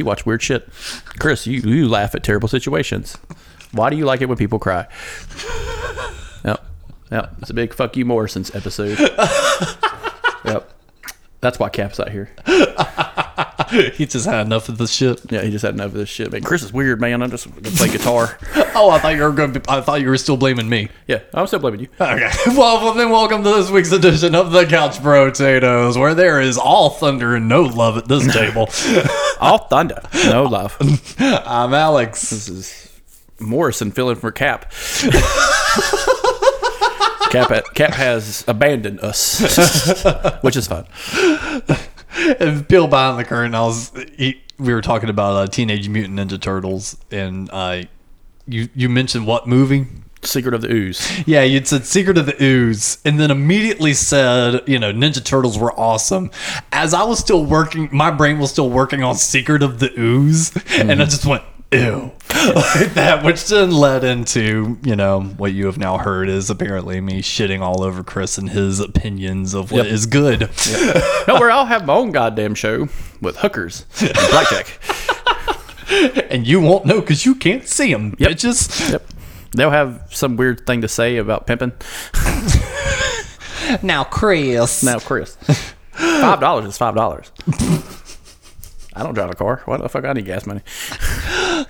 You watch weird shit. Chris, you, you laugh at terrible situations. Why do you like it when people cry? Yep. Yep. It's a big fuck you Morrison's episode. yep. That's why Cap's out here. he just had enough of this shit. Yeah, he just had enough of this shit. Man, Chris is weird, man. I'm just gonna play guitar. Oh, I thought you were going. To, I thought you were still blaming me. Yeah, I'm still blaming you. Okay. Well, then welcome to this week's edition of the Couch Potatoes, where there is all thunder and no love at this table. All thunder, no love. I'm Alex. This is Morrison filling for Cap. Cap, Cap has abandoned us, which is fun. And peel behind the curtain. I was. He, we were talking about uh, Teenage Mutant Ninja Turtles, and uh, you you mentioned what movie? Secret of the Ooze. Yeah, you'd said Secret of the Ooze, and then immediately said, you know, Ninja Turtles were awesome. As I was still working, my brain was still working on Secret of the Ooze, and I just went, ew, like that, which then led into, you know, what you have now heard is apparently me shitting all over Chris and his opinions of what Yep. is good. No, where I'll have my own goddamn show with hookers and blackjack. and you won't know because you can't see them, Yep. bitches. Yep. They'll have some weird thing to say about pimping. Now, Chris. Now, Chris, five dollars is five dollars. I don't drive a car. Why the fuck I need gas money?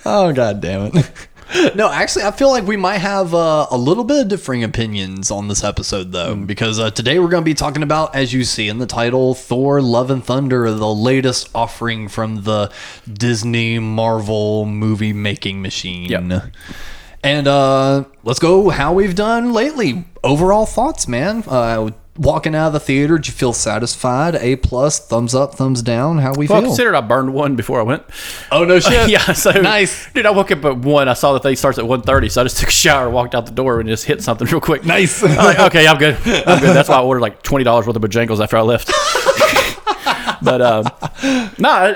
Oh god damn it. No, actually, I feel like we might have uh, a little bit of differing opinions on this episode, though, because uh, today we're going to be talking about, as you see in the title, Thor: Love and Thunder, the latest offering from the Disney Marvel movie making machine. Yep. And uh, let's go how we've done lately. Overall thoughts, man. Uh, walking out of the theater, did you feel satisfied? A plus, thumbs up, thumbs down. How we Well, I feel? considered I burned one before I went. oh no shit! yeah, so nice. dude. I woke up at one. I saw the thing starts at 1.30, so I just took a shower, walked out the door, and just hit something real quick. Nice. I'm like, okay, I'm good. I'm good. That's why I ordered like twenty dollars worth of Bojangles after I left. but um, nah,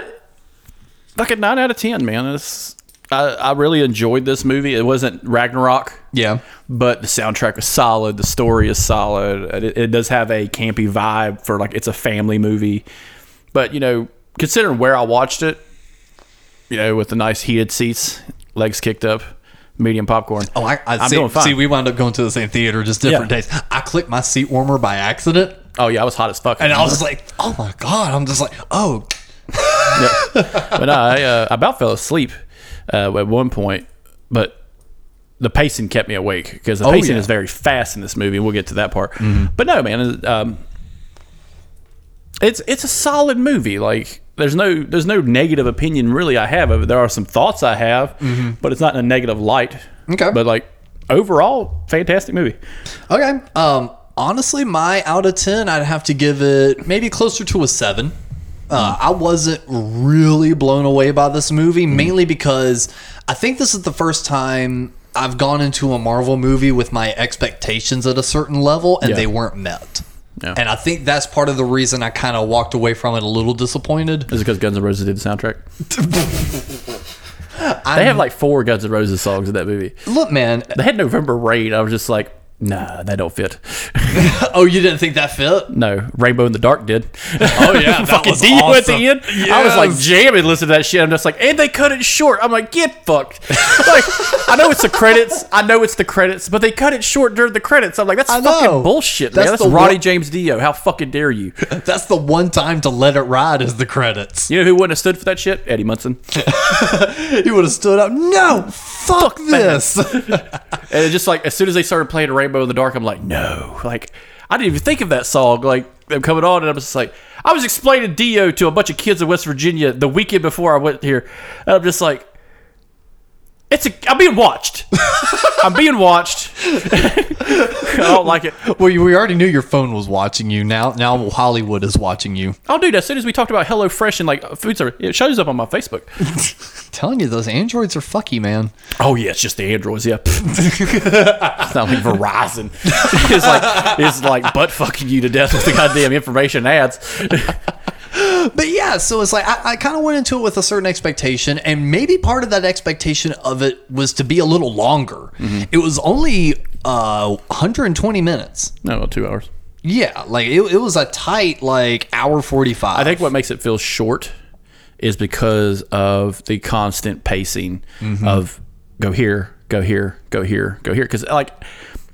fucking nine out of ten, man. It's, I I really enjoyed this movie. It wasn't Ragnarok, Yeah. but the soundtrack was solid. The story is solid. It, it does have a campy vibe for like it's a family movie. But you know, considering where I watched it, you know, with the nice heated seats, legs kicked up, medium popcorn. Oh, I, I I'm see, doing fine. see, we wound up going to the same theater, just different Yeah. days. I clicked my seat warmer by accident, Oh yeah, I was hot as fuck. and I was just like, "Oh my god!" I'm just like, "Oh, but I, uh, I about fell asleep uh, at one point, but the pacing kept me awake because the Oh, pacing yeah. is very fast in this movie. and We'll get to that part. But no, man, um, it's it's a solid movie. Like there's no there's no negative opinion really I have of it. There are some thoughts I have, but it's not in a negative light. Okay. But like overall, fantastic movie. okay." Um, honestly, my out of ten, I'd have to give it maybe closer to a seven. Uh, I wasn't really blown away by this movie, mainly because I think this is the first time I've gone into a Marvel movie with my expectations at a certain level and Yeah. they weren't met. Yeah. And I think that's part of the reason I kind of walked away from it a little disappointed. Is it because Guns N' Roses did the soundtrack? they have like four Guns N' Roses songs in that movie. Look, man. They had November Rain. I was just like, nah, that don't fit. Oh, you didn't think that fit? No, Rainbow in the Dark did. Oh yeah, that fucking was Dio at the end. I was like Yes. jamming, listening to that shit. I'm just like, and they cut it short. I'm like, get fucked. like, I know it's the credits. I know it's the credits, but they cut it short during the credits. I'm like, that's I fucking know. bullshit, That's man. That's Ronnie one- James Dio. How fucking dare you? That's the one time to let it ride is the credits. You know who wouldn't have stood for that shit? Eddie Munson. He would have stood up. No, fuck, this. And just like as soon as they started playing Rainbow in the Dark, I'm like, no. Like I didn't even think of that song. Like them coming on, and I was just like, I was explaining Dio to a bunch of kids in West Virginia the weekend before I went here, and I'm just like, It's a. I'm being watched. I'm being watched. I don't like it. Well, you- we already knew your phone was watching you. Now, now Hollywood is watching you. Oh, dude! As soon as we talked about Hello Fresh and like food service, it shows up on my Facebook. telling you, those androids are fucky, man. Oh yeah, it's just the androids. Yeah, it's not like Verizon. it's like it's like butt fucking you to death with the goddamn information ads. But yeah, so it's like I, I kind of went into it with a certain expectation, and maybe part of that expectation of it was to be a little longer. It was only uh, 120 minutes. No, two hours. Yeah, like it, it was a tight like hour 45. I think what makes it feel short is because of the constant pacing of go here, go here, go here, go here. Because like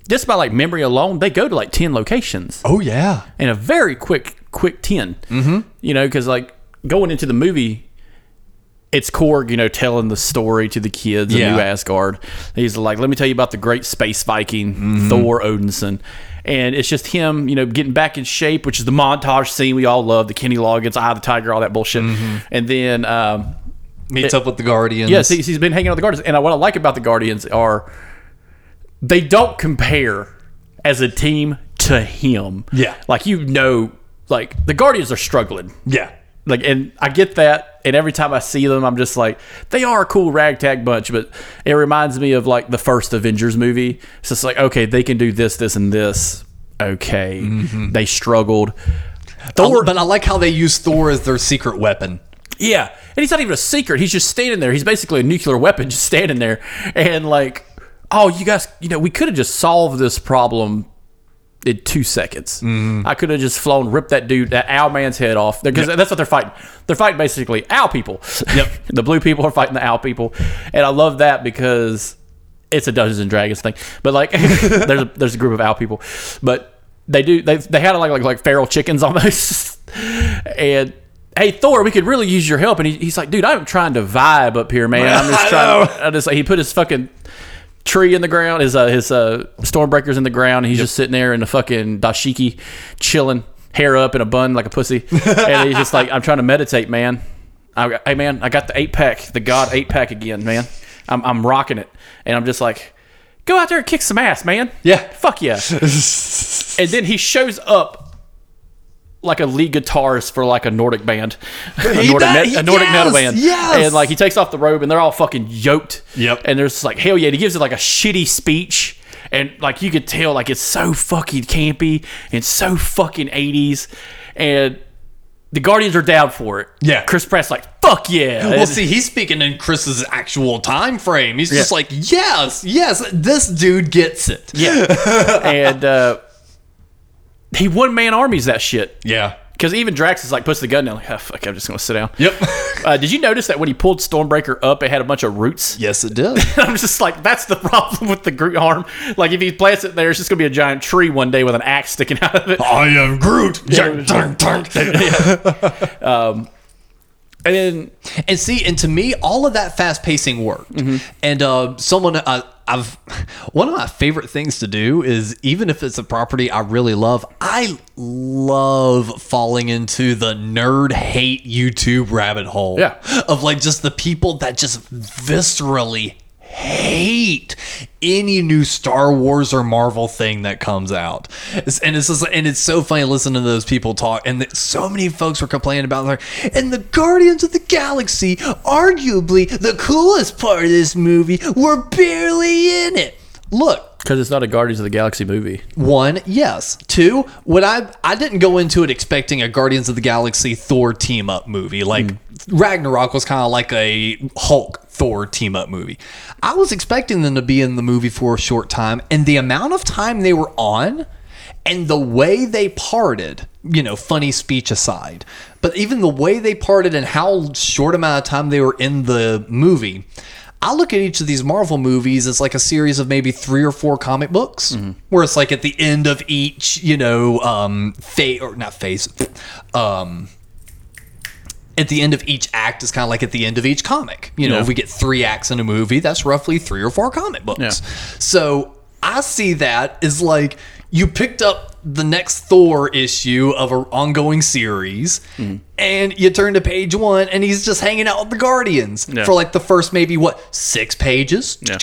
just by like memory alone, they go to like ten locations Oh yeah, in a very quick, quick 10 Mm-hmm. You know, because like going into the movie. It's Korg, you know, telling the story to the kids of Yeah. New Asgard. He's like, "Let me tell you about the great space Viking Thor Odinson," and it's just him, you know, getting back in shape, which is the montage scene we all love, the Kenny Loggins, Eye of the Tiger, all that bullshit. And then, um, meets up with the Guardians. yes, he's been hanging out with the Guardians, and what I like about the Guardians are they don't compare as a team to him. Yeah. like you know, like the Guardians are struggling. Yeah, like and i get that and every time i see them i'm just like they are a cool ragtag bunch but it reminds me of like the first avengers movie. It's just like okay they can do this this and this. Okay. Mm-hmm. They struggled. Thor. But I like how they use Thor as their secret weapon. yeah. And he's not even a secret. He's just standing there. He's basically a nuclear weapon just standing there. And like oh you guys you know we could have just solved this problem in two seconds. Mm-hmm. I could have just flown, ripped that dude, that owl man's head off. Because that's what they're fighting. They're fighting basically owl people. Yep. the blue people are fighting the owl people, and I love that because it's a Dungeons and Dragons thing. But like, there's a, there's a group of owl people, but they do they they had like like like feral chickens almost, and. Hey Thor, we could really use your help, and he, he's like, "Dude, I'm trying to vibe up here, man. I'm just I trying." know. I just like, he put his fucking tree in the ground, his uh, his uh, stormbreakers in the ground. And he's just sitting there in a fucking dashiki, chilling, hair up in a bun like a pussy, and he's just like, "I'm trying to meditate, man. I, hey, man, I got the eight pack, the God eight pack again, man. I'm I'm rocking it, and I'm just like." Go out there and kick some ass, man. Yeah. Fuck yeah. and then he shows up like a lead guitarist for like a Nordic band, a Nordic, does- a Nordic metal band. yes. And like he takes off the robe and they're all fucking yoked. Yep. And there's like hell yeah, and he gives it like a shitty speech. And like you could tell, like it's so fucking campy and so fucking 80s. And the Guardians are down for it. Yeah. Chris Pratt's like, fuck yeah. Well, And- see, he's speaking in Chris's actual time frame. He's just like, yes, yes, this dude gets it. yeah. and uh, he one man armies that shit. Yeah. Because even Drax is like puts the gun down, like, oh, fuck, I'm just gonna sit down. Yep. Uh, did you notice that when he pulled Stormbreaker up, it had a bunch of roots? yes, it did. I'm just like, that's the problem with the Groot arm. Like, if he plants it there, it's just gonna be a giant tree one day with an axe sticking out of it. I am Groot. Yeah. And then, And see, and to me, all of that fast pacing worked. And uh, someone uh, I've one of my favorite things to do is even if it's a property I really love, I love falling into the nerd hate YouTube rabbit hole. Yeah. of like just the people that just viscerally hate any new Star Wars or Marvel thing that comes out. And it's just, and it's so funny listening to those people talk. And so many folks were complaining about like, and the Guardians of the Galaxy, arguably the coolest part of this movie, were barely in it. Look, because it's not a Guardians of the Galaxy movie. one, yes. Two, what I I didn't go into it expecting a Guardians of the Galaxy Thor team up movie. Like hmm. Ragnarok was kind of like a Hulk Thor team up movie. I was expecting them to be in the movie for a short time, and the amount of time they were on and the way they parted, you know, funny speech aside, but even the way they parted and how short amount of time they were in the movie, I look at each of these Marvel movies as like a series of maybe three or four comic books, where it's like at the end of each, you know, um, phase or not phase, um, at the end of each act is kind of like at the end of each comic. You know, Yeah. if we get three acts in a movie, that's roughly three or four comic books. Yeah. So I see that as like you picked up the next Thor issue of an ongoing series, mm-hmm. and you turn to page one, and he's just hanging out with the Guardians Yeah. for like the first maybe what six pages, Yeah.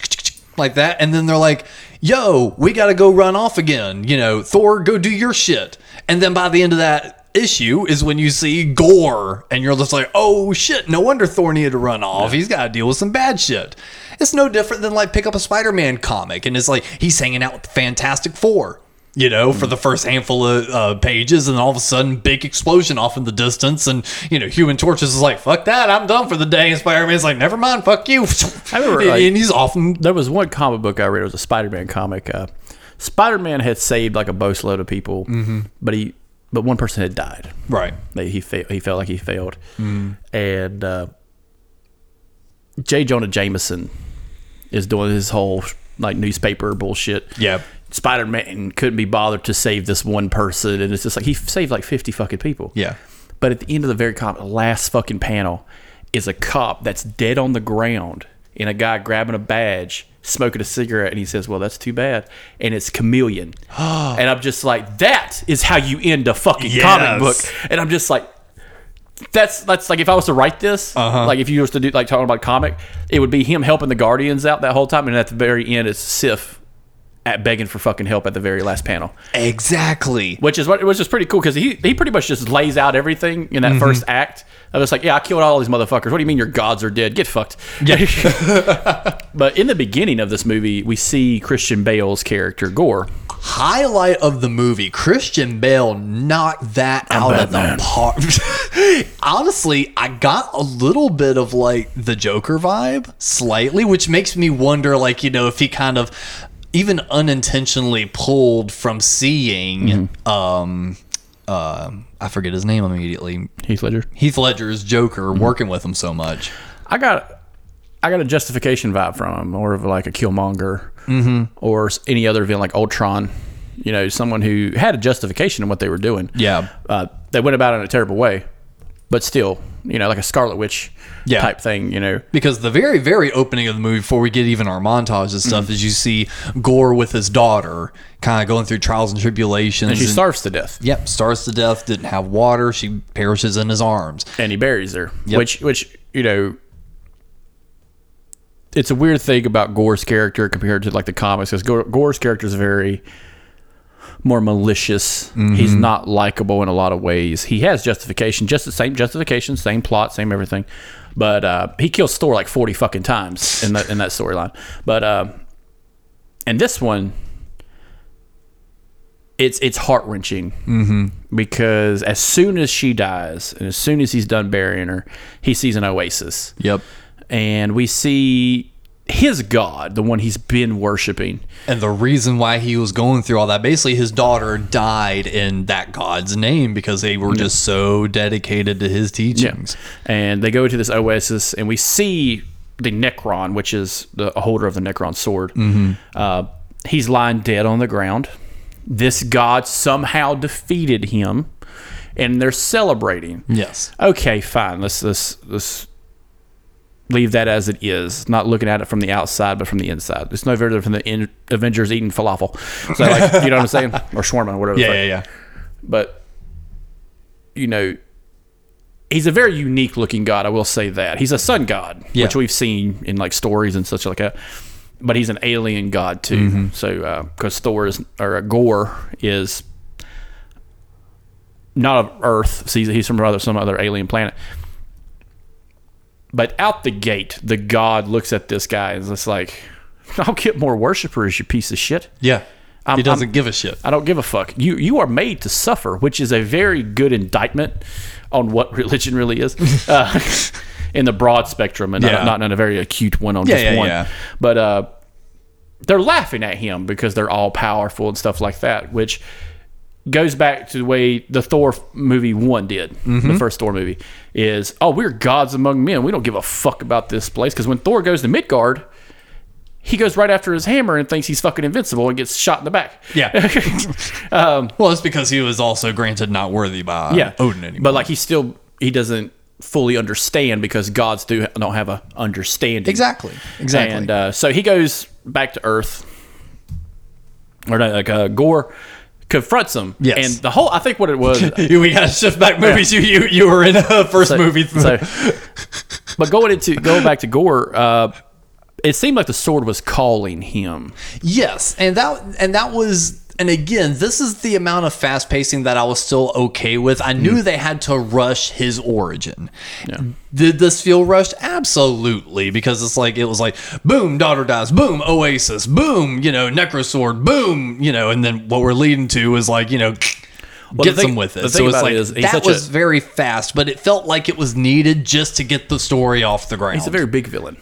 like that, and then they're like, "Yo, we got to go run off again." You know, Thor, go do your shit, and then by the end of that issue is when you see Gore, and you're just like, "Oh shit! No wonder Thor needed to run off. He's got to deal with some bad shit." It's no different than like pick up a Spider-Man comic, and it's like he's hanging out with the Fantastic Four. You know, for the first handful of uh, pages, and all of a sudden, big explosion off in the distance, and you know, Human Torches is like, "Fuck that, I'm done for the day." And Spider-Man's like, "Never mind, fuck you." I remember, and, like- and he's off. And, There was one comic book I read. It was a Spider-Man comic. Uh, Spider-Man had saved like a boatload of people, mm-hmm. but he, but one person had died. right. Like he fa- he felt like he failed, and uh, J. Jonah Jameson is doing his whole like newspaper bullshit. Yeah. Spider Man couldn't be bothered to save this one person, and it's just like he saved like fifty fucking people. Yeah. But at the end of the very comic, last fucking panel is a cop that's dead on the ground and a guy grabbing a badge, smoking a cigarette, and he says, "Well, that's too bad." And it's Chameleon, and I'm just like, that is how you end a fucking comic book. And I'm just like, that's that's like if I was to write this, Uh-huh. like if you was to do like talking about comic, it would be him helping the Guardians out that whole time, and at the very end, it's Sif at begging for fucking help at the very last panel Exactly. which is what which is pretty cool because he he pretty much just lays out everything in that Mm-hmm. first act. I was like, yeah, I killed all these motherfuckers. What do you mean your gods are dead? Get fucked. Yeah. But in the beginning of this movie, we see Christian Bale's character Gore. Highlight of the movie: Christian Bale knocked that out Batman. of the park. Honestly, I got a little bit of like the Joker vibe, slightly, which makes me wonder, like you know, if he kind of even unintentionally pulled from seeing, um, um, I forget his name immediately. Heath Ledger. Heath Ledger's Joker working with him so much. I got I got a justification vibe from him, or of like a Killmonger, mm-hmm. or any other villain like Ultron. You know, someone who had a justification in what they were doing. Yeah. uh, they went about it in a terrible way, but still, you know, like a Scarlet Witch Yeah. type thing. You know, Because the very, very opening of the movie, before we get even our montage and stuff, mm. is you see Gore with his daughter, kind of going through trials and tribulations. and she and- starves to death. Yep, starves to death. Didn't have water. She perishes in his arms. and he buries her. Yep. Which, which you know, it's a weird thing about Gore's character compared to like the comics, because Gore, Gore's character is very more malicious. He's not likable in a lot of ways. He has justification, just the same justification, same plot, same everything. But uh, he kills Thor like forty fucking times in that in that storyline. But uh, and this one, it's it's heart wrenching because as soon as she dies and as soon as he's done burying her, he sees an oasis, Yep. and we see his god, the one he's been worshiping. And the reason why he was going through all that, basically, his daughter died in that God's name because they were just so dedicated to his teachings. And they go to this oasis, and we see the Necron, which is the holder of the Necron sword. Uh, he's lying dead on the ground. This god somehow defeated him, and they're celebrating. Yes. Okay, fine. Let's let's let's leave that as it is. Not looking at it from the outside, but from the inside. It's no further from the in- Avengers eating falafel. So like, you know what I'm saying, or shawarma, or whatever. Yeah, yeah, yeah. but you know he's a very unique looking god i will say that he's a sun god Yeah. which we've seen in like stories and such like that but he's an alien god too mm-hmm. so uh, because thor is or uh, gore is not of earth so he's, he's from other some other alien planet but out the gate the god looks at this guy and it's like i'll get more worshipers you piece of shit Yeah. I'm- he doesn't I'm- give a shit. I don't give a fuck. You you are made to suffer, which is a very good indictment on what religion really is, uh, in the broad spectrum, and Yeah. not, not in a very acute one on Yeah, just yeah, one. But uh, they're laughing at him because they're all powerful and stuff like that, which goes back to the way the Thor movie one did, Mm-hmm. the first Thor movie, is oh we're gods among men. We don't give a fuck about this place because when Thor goes to Midgard. He goes right after his hammer and thinks he's fucking invincible and gets shot in the back. Yeah. well, it's because he was also granted not worthy by yeah Odin anymore. but like he still he doesn't fully understand because gods do don't have a understanding Exactly. Exactly. and uh, so he goes back to earth or no, like uh, gore confronts him. Yes. And the whole, I think what it was. we got to shift back movies. You, you you were in a first movie. so, but going into going back to Gore, uh, it seemed like the sword was calling him. Yes, and that and that was and again, this is the amount of fast pacing that I was still okay with. I knew they had to rush his origin. Did this feel rushed? Absolutely, because it's like it was like boom, daughter dies, boom, Oasis, boom, you know, Necrosword, boom, you know, and then what we're leading to is like you know. the Get some with it. the So it's like it is he's that was a- very fast, but it felt like it was needed just to get the story off the ground. He's a very big villain.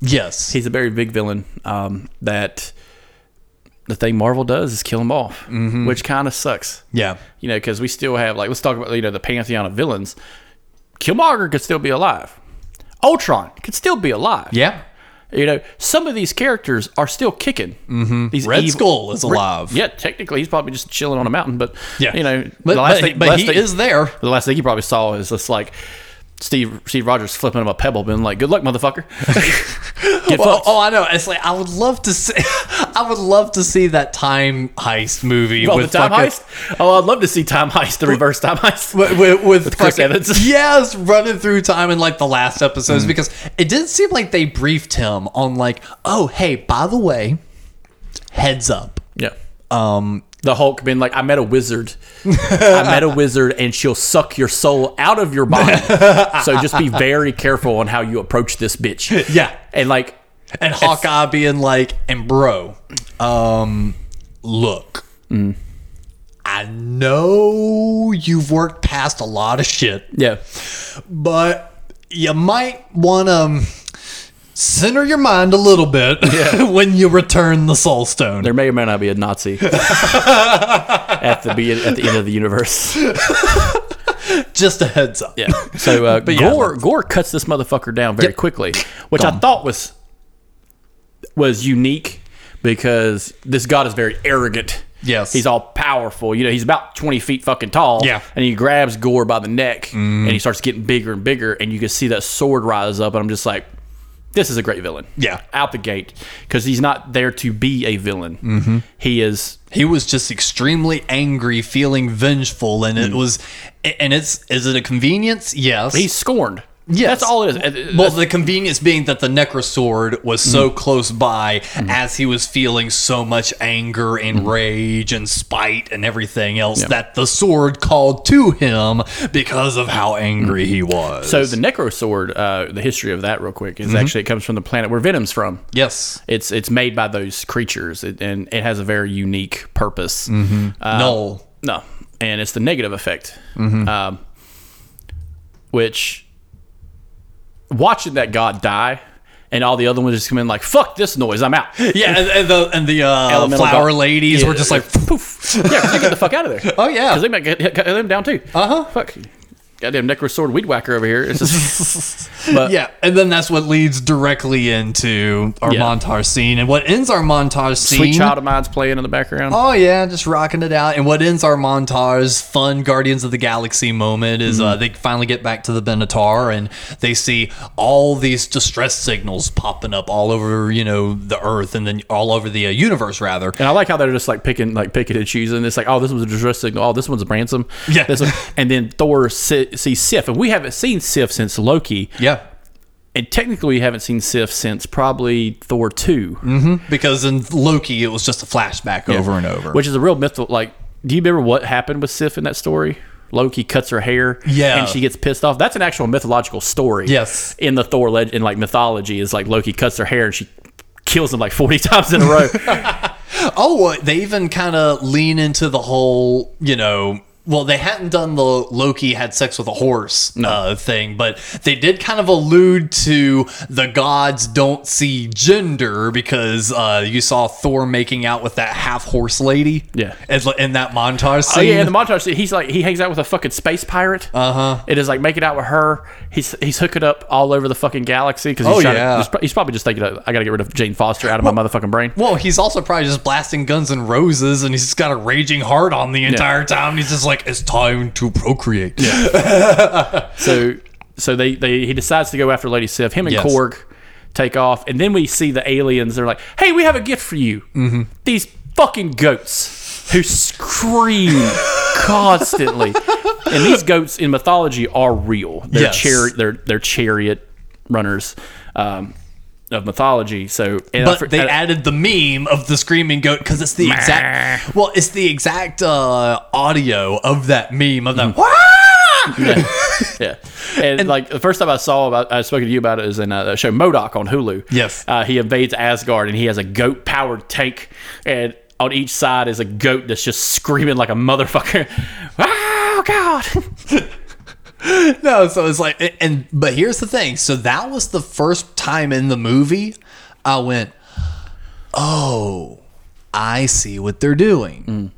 yes, He's a very big villain. Um, that the thing Marvel does is kill him off, Mm-hmm. which kind of sucks. yeah, You know, because we still have like let's talk about you know the pantheon of villains. Killmonger could still be alive. Ultron could still be alive. yeah. You know, some of these characters are still kicking. Mm-hmm. These Red evil- Skull is alive. Yeah, technically, he's probably just chilling on a mountain. But Yeah. you know, But, the last but, thing, but last he thing- is there. The last thing you probably saw is just like Steve Steve Rogers flipping him a pebble, being like, "Good luck, motherfucker." Get Well, oh, I know. It's like I would love to see. I would love to see that time heist movie Oh, with time fucking- heist. Oh, I'd love to see time heist, the reverse time heist. With, with, with, Chris fucking- Evans. yes, running through time in like the last episodes Mm. because it didn't seem like they briefed him on like, oh hey, by the way, heads up. Yeah. Um, The Hulk being like, I met a wizard. I met a wizard, and she'll suck your soul out of your body. so just be very careful on how you approach this bitch. yeah, And like, and Hawkeye being like, and bro, um, look. Mm. I know you've worked past a lot of shit. yeah, but you might want to center your mind a little bit when you return the soul stone. there may or may not be a Nazi at the be- at the end of the universe. Just a heads up. Yeah. So uh, yeah, Gore let's- Gore cuts this motherfucker down very Yep. quickly, which I thought was was unique because this god is very arrogant. Yes. He's all powerful. You know, he's about 20 feet fucking tall. Yeah. And he grabs Gore by the neck and he starts getting bigger and bigger. And you can see that sword rise up. And I'm just like, this is a great villain. Yeah. Out the gate. Because he's not there to be a villain. Mm-hmm. He is. He was just extremely angry, feeling vengeful, and it was, and it's, is it a convenience? Yes. He's scorned. Yes. That's all it is. well, uh, the convenience being that the Necrosword was so mm-hmm. close by mm-hmm. as he was feeling so much anger and mm-hmm. rage and spite and everything else that the sword called to him because of how angry he was. So the Necro Sword, uh, the history of that, real quick, is actually it comes from the planet where Venom's from. yes, It's it's made by those creatures, it, and it has a very unique purpose. Uh, no, no, and it's the negative effect, um, which watching that god die, and all the other ones just come in like fuck this noise, I'm out. yeah, and, and the and the uh, Elemental flower ladies were just like, poof, yeah, 'cause they get the fuck out of there. oh yeah, because they might get, get them down too. Uh huh. Fuck, goddamn Necro Sword weed whacker over here. It's just, but Yeah, and then that's what leads directly into our Yeah. montage scene. And what ends our montage scene? Sweet Child of Mine's playing in the background. Oh yeah, just rocking it out. And what ends our montage, fun Guardians of the Galaxy moment is uh, they finally get back to the Benatar and they see all these distress signals popping up all over, you know, the Earth and then all over the uh, universe rather. And I like how they're just like picking, like picking and choosing. It's like, oh, this was a distress signal. Oh, this one's a ransom. Yeah. This one. And then Thor sees Sif, and we haven't seen Sif since Loki, Yeah, and technically we haven't seen Sif since probably Thor 2 mm-hmm. because in Loki it was just a flashback over and over. which is a real myth. Like, do you remember what happened with Sif in that story? Loki cuts her hair, Yeah. and she gets pissed off. That's an actual mythological story. Yes. in the Thor legend, in like mythology, is like Loki cuts her hair and she kills him like forty times in a row. Oh, they even kind of lean into the whole, you know. Well, they hadn't done the Loki had sex with a horse uh, thing, but they did kind of allude to the gods don't see gender because uh, you saw Thor making out with that half horse lady. Yeah. as, in that montage scene. Oh yeah, in the montage, scene, he's like he hangs out with a fucking space pirate. Uh Uh-huh. It is like making out with her. He's he's hooking up all over the fucking galaxy because he's, Oh, trying to- yeah. he's, probably just thinking, I got to get rid of Jane Foster out of my motherfucking brain. well, he's also probably just blasting Guns and Roses, and he's just got a raging heart on the entire time. He's just like, it's time to procreate. Yeah. So so they, they he decides to go after Lady Sif. Him and Yes. Korg take off, and then we see the aliens. They're like, "Hey, we have a gift for you. Mm-hmm. These fucking goats." who scream constantly. And these goats in mythology are real. They're Yes. chari- they're they're chariot runners um, of mythology. So, and I But they I- added the meme of the screaming goat because it's the exact. Well, it's the exact uh, audio of that meme of Mm-hmm. them. "Wah!" yeah. And, like the first time I saw about, I spoke to you about it is in uh, the show MODOK on Hulu. Yes. Uh, he invades Asgard and he has a goat powered tank, and on each side is a goat that's just screaming like a motherfucker. Oh God! No, so it's like, and but here's the thing. So that was the first time in the movie I went, oh, I see what they're doing. Mm.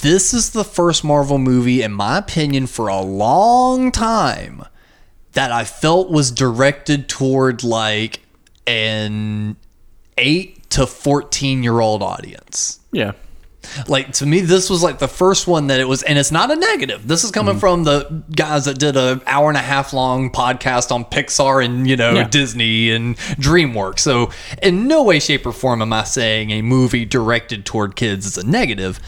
This is the first Marvel movie, in my opinion, for a long time that I felt was directed toward like an eight to 14 year old audience yeah. Like to me this was like the first one that it was and it's not a negative this is coming mm-hmm. from the guys that did a hour and a half long podcast on pixar and you know Yeah. disney and dreamworks so in no way shape or form am i saying a movie directed toward kids is a negative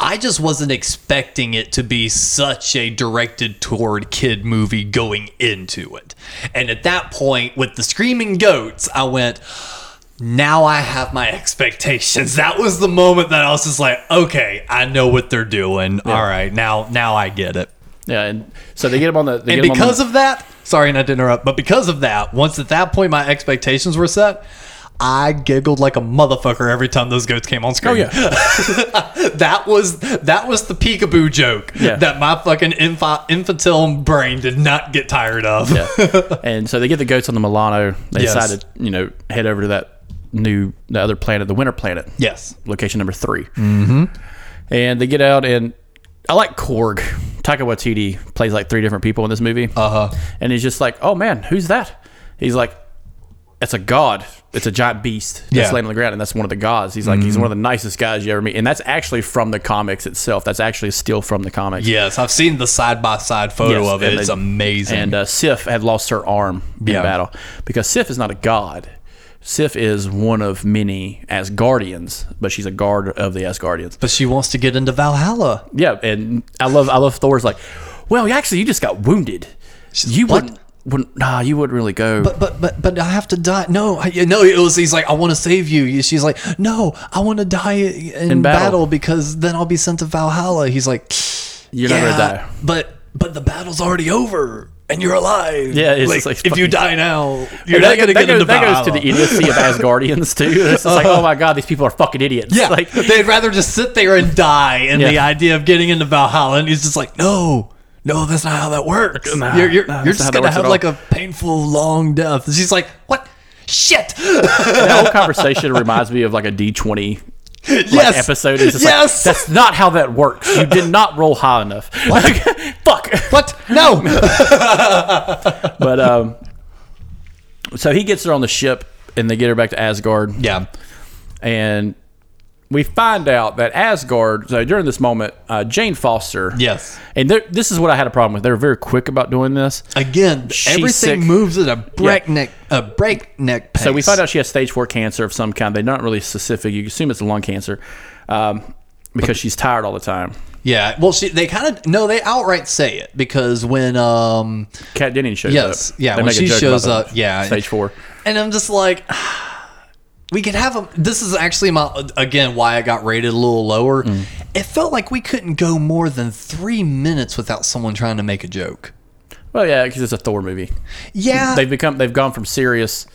I just wasn't expecting it to be such a directed toward kid movie going into it. And at that point, with the screaming goats, I went, now I have my expectations. That was the moment that I was just like, okay, I know what they're doing. All right, now now I get it. Yeah. And so they get him on the. And on the- because of that, sorry not to interrupt, but because of that, once at that point my expectations were set, I giggled like a motherfucker every time those goats came on screen. Oh yeah. that was that was the peekaboo joke Yeah. that my fucking infa- infantile brain did not get tired of. Yeah. and so they get the goats on the Milano. They Yes. decide to, you know, head over to that new, the other planet, the Winter Planet. Yes. Location number 3 Mm-hmm. And they get out, and I like Korg. Taika Waititi plays like three different people in this movie. Uh huh. And he's just like, oh man, who's that? He's like, it's a god. It's a giant beast that's Yeah. Mm-hmm. laying on the ground, and that's one of the gods. He's like, he's one of the nicest guys you ever meet, and that's actually from the comics itself. That's actually still from the comics. Yes, I've seen the side by side photo Yes, of it. It's they- amazing. And uh, Sif had lost her arm in Yeah. battle because Sif is not a god. Sif is one of many Asgardians, but she's a guard of the Asgardians. but she wants to get into Valhalla. Yeah, and I love I love Thor's like, well, actually, you just got wounded. You what? wouldn't, wouldn't, nah, you wouldn't really go. But but but but I have to die. No, I, no. It was. He's like, I want to save you. She's like, No, I want to die in, In battle. battle. because then I'll be sent to Valhalla. He's like, You're not gonna die. But but the battle's already over and you're alive. Yeah, it's like, like if you die now, you're not gonna that get goes, into that goes to the idiocy of Asgardians too. It's just like, oh my god, these people are fucking idiots. Yeah, like they'd rather just sit there and die. And Yeah. the idea of getting into Valhalla, and he's just like, no, no, that's not how that works. Nah, you're you're, nah, you're just gonna have like a painful long death. And she's like, what? Shit. that whole conversation reminds me of like a D twenty yes. episode. It's Yes. like that's not how that works. You did not roll high enough. Like, fuck. What? No. But um, so he gets her on the ship, and they get her back to Asgard. yeah. and we find out that Asgard. So during this moment, uh, Jane Foster. Yes. And this is what I had a problem with. They were very quick about doing this. Again, She's everything sick. moves at a breakneck, a breakneck pace. So we find out she has stage four cancer of some kind. They're not really specific. You assume it's a lung cancer um, because she's tired all the time. Yeah. Well, she they kind of no, they outright say it because when um Kat Dennings shows yes up. yeah when she shows up yeah Stage four. and I'm just like. We could have a. This is actually my again why I got rated a little lower. Mm. It felt like we couldn't go more than three minutes without someone trying to make a joke. Well, yeah, because it's a Thor movie. Yeah, They've become they've gone from serious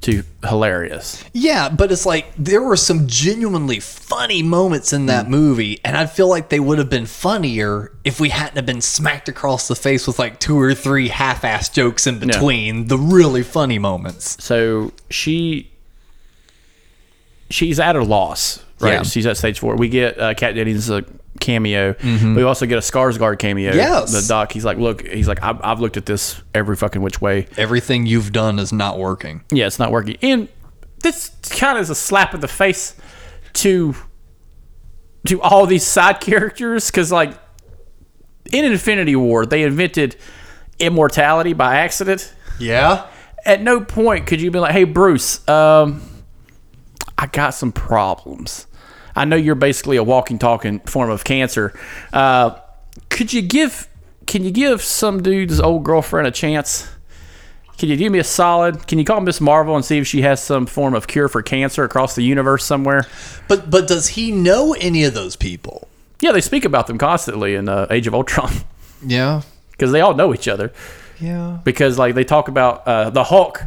to hilarious. Yeah, but it's like there were some genuinely funny moments in Mm. that movie, and I feel like they would have been funnier if we hadn't have been smacked across the face with like two or three half-ass jokes in between the really funny moments. So she she's at a loss, right? Yeah. She's at stage four. We get uh, Kat Dennings a cameo. We also get a Skarsgård cameo. Mm-hmm. Yes. the doc. He's like, look, he's like, I've, I've looked at this every fucking which way. Everything you've done is not working. Yeah, it's not working. And this kind of is a slap in the face to to all these side characters because, like, in Infinity War, they invented immortality by accident. Yeah. At no point could you be like, "Hey, Bruce, um, I got some problems. I know you're basically a walking, talking form of cancer. Uh, could you give? Can you give some dude's old girlfriend a chance? Can you do me a solid? Can you call Miss Marvel and see if she has some form of cure for cancer across the universe somewhere? But but does he know any of those people? Yeah, they speak about them constantly in uh, Age of Ultron Yeah. because they all know each other. Yeah. because like they talk about uh, the Hulk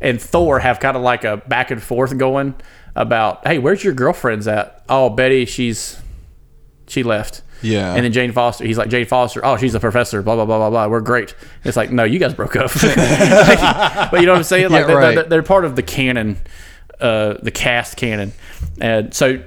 and Thor have kind of like a back and forth going about, hey, where's your girlfriend's at? Oh, Betty, she's she left. Yeah. And then Jane Foster, he's like Jane Foster. Oh, she's a professor. Blah blah blah blah blah. We're great. It's like no, you guys broke up. but you know what I'm saying? Like Yeah, they're, right. they're, they're part of the canon, uh, the cast canon, and so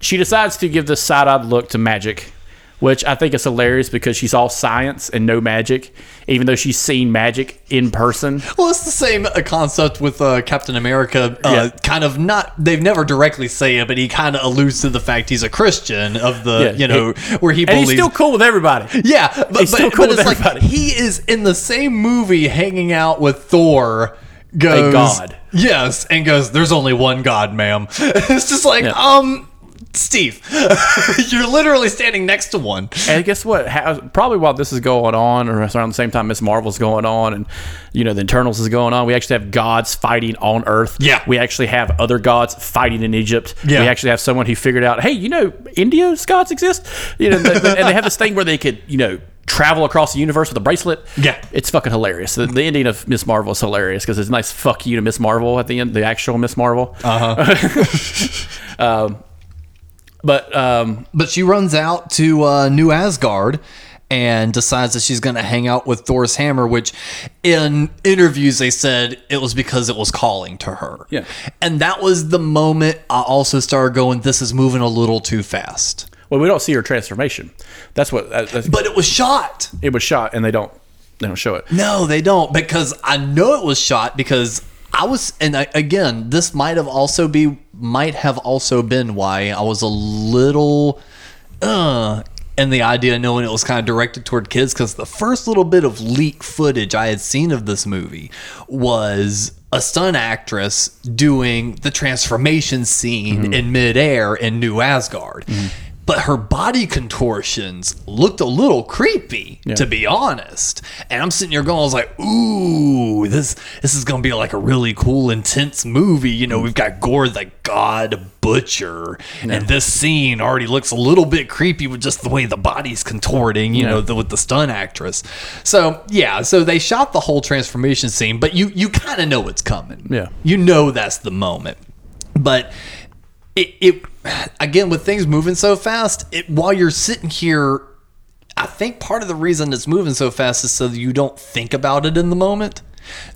she decides to give this side-eyed look to magic, which I think is hilarious because she's all science and no magic, even though she's seen magic in person. Well, it's the same concept with uh, Captain America. Uh, Yeah. Kind of not. They've never directly say it, but he kind of alludes to the fact he's a Christian of the, Yeah, you know, where he And believes. he's still cool with everybody. yeah, but, he's but, still cool but with it's like everybody. he is in the same movie hanging out with Thor. Goes, god. Yes, and goes, There's only one God, ma'am. it's just like, Yeah. um, Steve, you're literally standing next to one. And guess what? How, probably while this is going on, or around the same time Miss Marvel's going on, and you know the Eternals is going on, we actually have gods fighting on Earth. Yeah. we actually have other gods fighting in Egypt. Yeah. we actually have someone who figured out, hey, you know, India's gods exist. You know, and they have this thing where they could, you know. Travel across the universe with a bracelet. Yeah. it's fucking hilarious. The, the ending of Miss Marvel is hilarious because it's nice fuck you to Miss Marvel at the end, the actual Miss Marvel. Uh huh. um, but um, But she runs out to uh, New Asgard and decides that she's going to hang out with Thor's hammer, which in interviews they said it was because it was calling to her. Yeah. And that was the moment I also started going, this is moving a little too fast. well, we don't see her transformation. That's what. That's, But it was shot. it was shot and they don't they don't show it. No, they don't because I know it was shot because I was and I, again, this might have also be might have also been why I was a little uh and the idea of knowing it was kind of directed toward kids because the first little bit of leak footage I had seen of this movie was a stunt actress doing the transformation scene in midair in New Asgard. But her body contortions looked a little creepy, to be honest. And I'm sitting here going, I was like, ooh, this this is gonna be like a really cool, intense movie. You know, we've got Gore the God Butcher, and this scene already looks a little bit creepy with just the way the body's contorting, you know, the, with the stunt actress. So yeah, so they shot the whole transformation scene, but you you kind of know it's coming. Yeah. you know that's the moment. But it, it again with things moving so fast, it, while you're sitting here, I think part of the reason it's moving so fast is so that you don't think about it in the moment,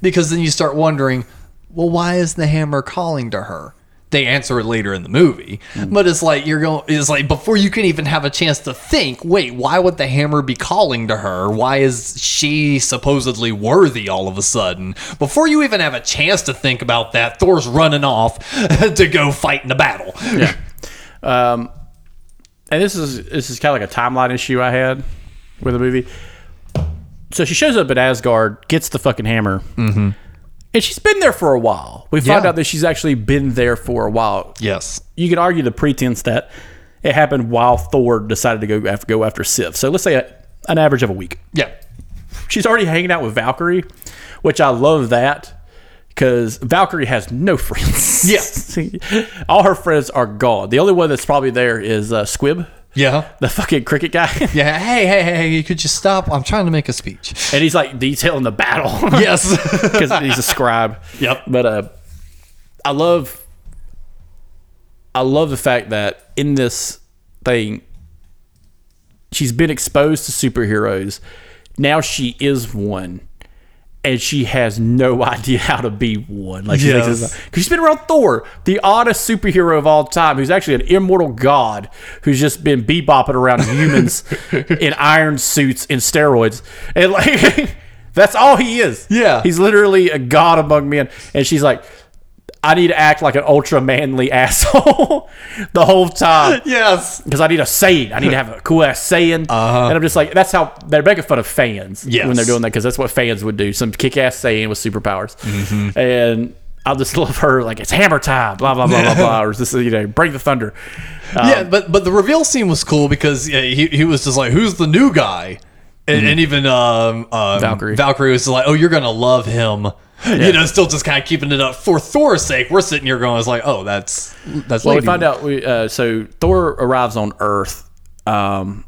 because then you start wondering, well, why is the hammer calling to her? They answer it later in the movie, but it's like you're going. It's like before you can even have a chance to think. Wait, why would the hammer be calling to her? Why is she supposedly worthy all of a sudden? Before you even have a chance to think about that, Thor's running off to go fight in the battle. Yeah. Um, and this is this is kind of like a timeline issue I had with the movie. So she shows up at Asgard, gets the fucking hammer, mm-hmm. And she's been there for a while. We find Yeah. out that she's actually been there for a while. Yes. You can argue the pretense that it happened while Thor decided to go after, go after Sif. So let's say a, an average of a week. Yeah. She's already hanging out with Valkyrie, which I love that because Valkyrie has no friends. Yeah. all her friends are gone. The only one that's probably there is uh, Squib, Yeah. the fucking cricket guy, Yeah. Hey, hey, hey, you could just stop? I'm trying to make a speech. and he's like detailing the battle. Yes. because he's a scribe. Yep. But uh, I love, I love the fact that in this thing, she's been exposed to superheroes. Now she is one, and she has no idea how to be one. Like, Yes. because she's been around Thor, the oddest superhero of all time, who's actually an immortal god who's just been bebopping around humans in iron suits and steroids, and like. That's all he is. Yeah. He's literally a god among men. And she's like, I need to act like an ultra manly asshole the whole time. yes. Because I need a saying. I need to have a cool ass saying. Uh-huh. And I'm just like, that's how they're making fun of fans Yes. when they're doing that because that's what fans would do. Some kick ass saying with superpowers. Mm-hmm. And I just love her like it's hammer time, blah blah blah blah blah, or just you know break the thunder. yeah, but but the reveal scene was cool because yeah, he he was just like, "Who's the new guy?" And, and even um, um, Valkyrie. Valkyrie was like, "Oh, you're gonna love him." You know, still just kind of keeping it up for Thor's sake. We're sitting here going, "It's like, oh, that's that's." Well, we find out we uh, so Thor arrives on Earth, um,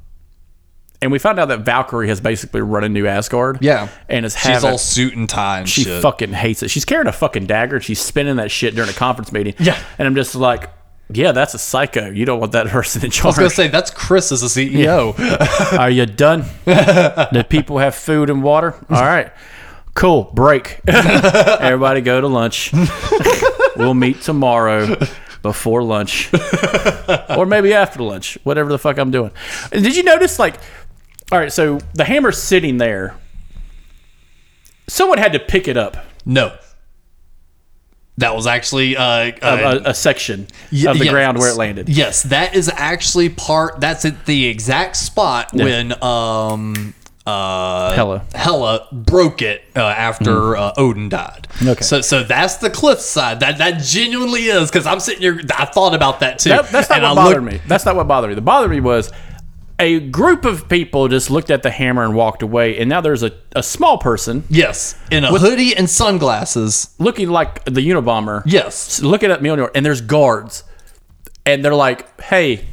and we find out that Valkyrie has basically run a new Asgard. Yeah, and is she's having, all suit and tie and she shit. fucking hates it. She's carrying a fucking dagger. and She's spinning that shit during a conference meeting. Yeah. and I'm just like, yeah, that's a psycho. You don't want that person in charge. I was gonna say that's Chris as a CEO. Are you done? the people have food and water. All right, cool. Break. Everybody go to lunch. we'll meet tomorrow before lunch, or maybe after lunch. Whatever the fuck I'm doing. Did you notice, like, all right, so the hammer's sitting there. Someone had to pick it up. no, that was actually uh, A, uh, a, a section y- of the yes. ground where it landed. Yes, that is actually part. That's at the exact spot when um uh Hela. Hela broke it uh, after uh, Odin died. Okay. so so that's the cliff side. That that genuinely is because I'm sitting here. I thought about that too. That- that's not And what I bothered looked- me. That's not what bothered me. The bothered me was a group of people just looked at the hammer and walked away, and now there's a, a small person Yes, in a hoodie and sunglasses. looking like the Unabomber. Yes. looking at Mjolnir, and there's guards, and they're like, "Hey,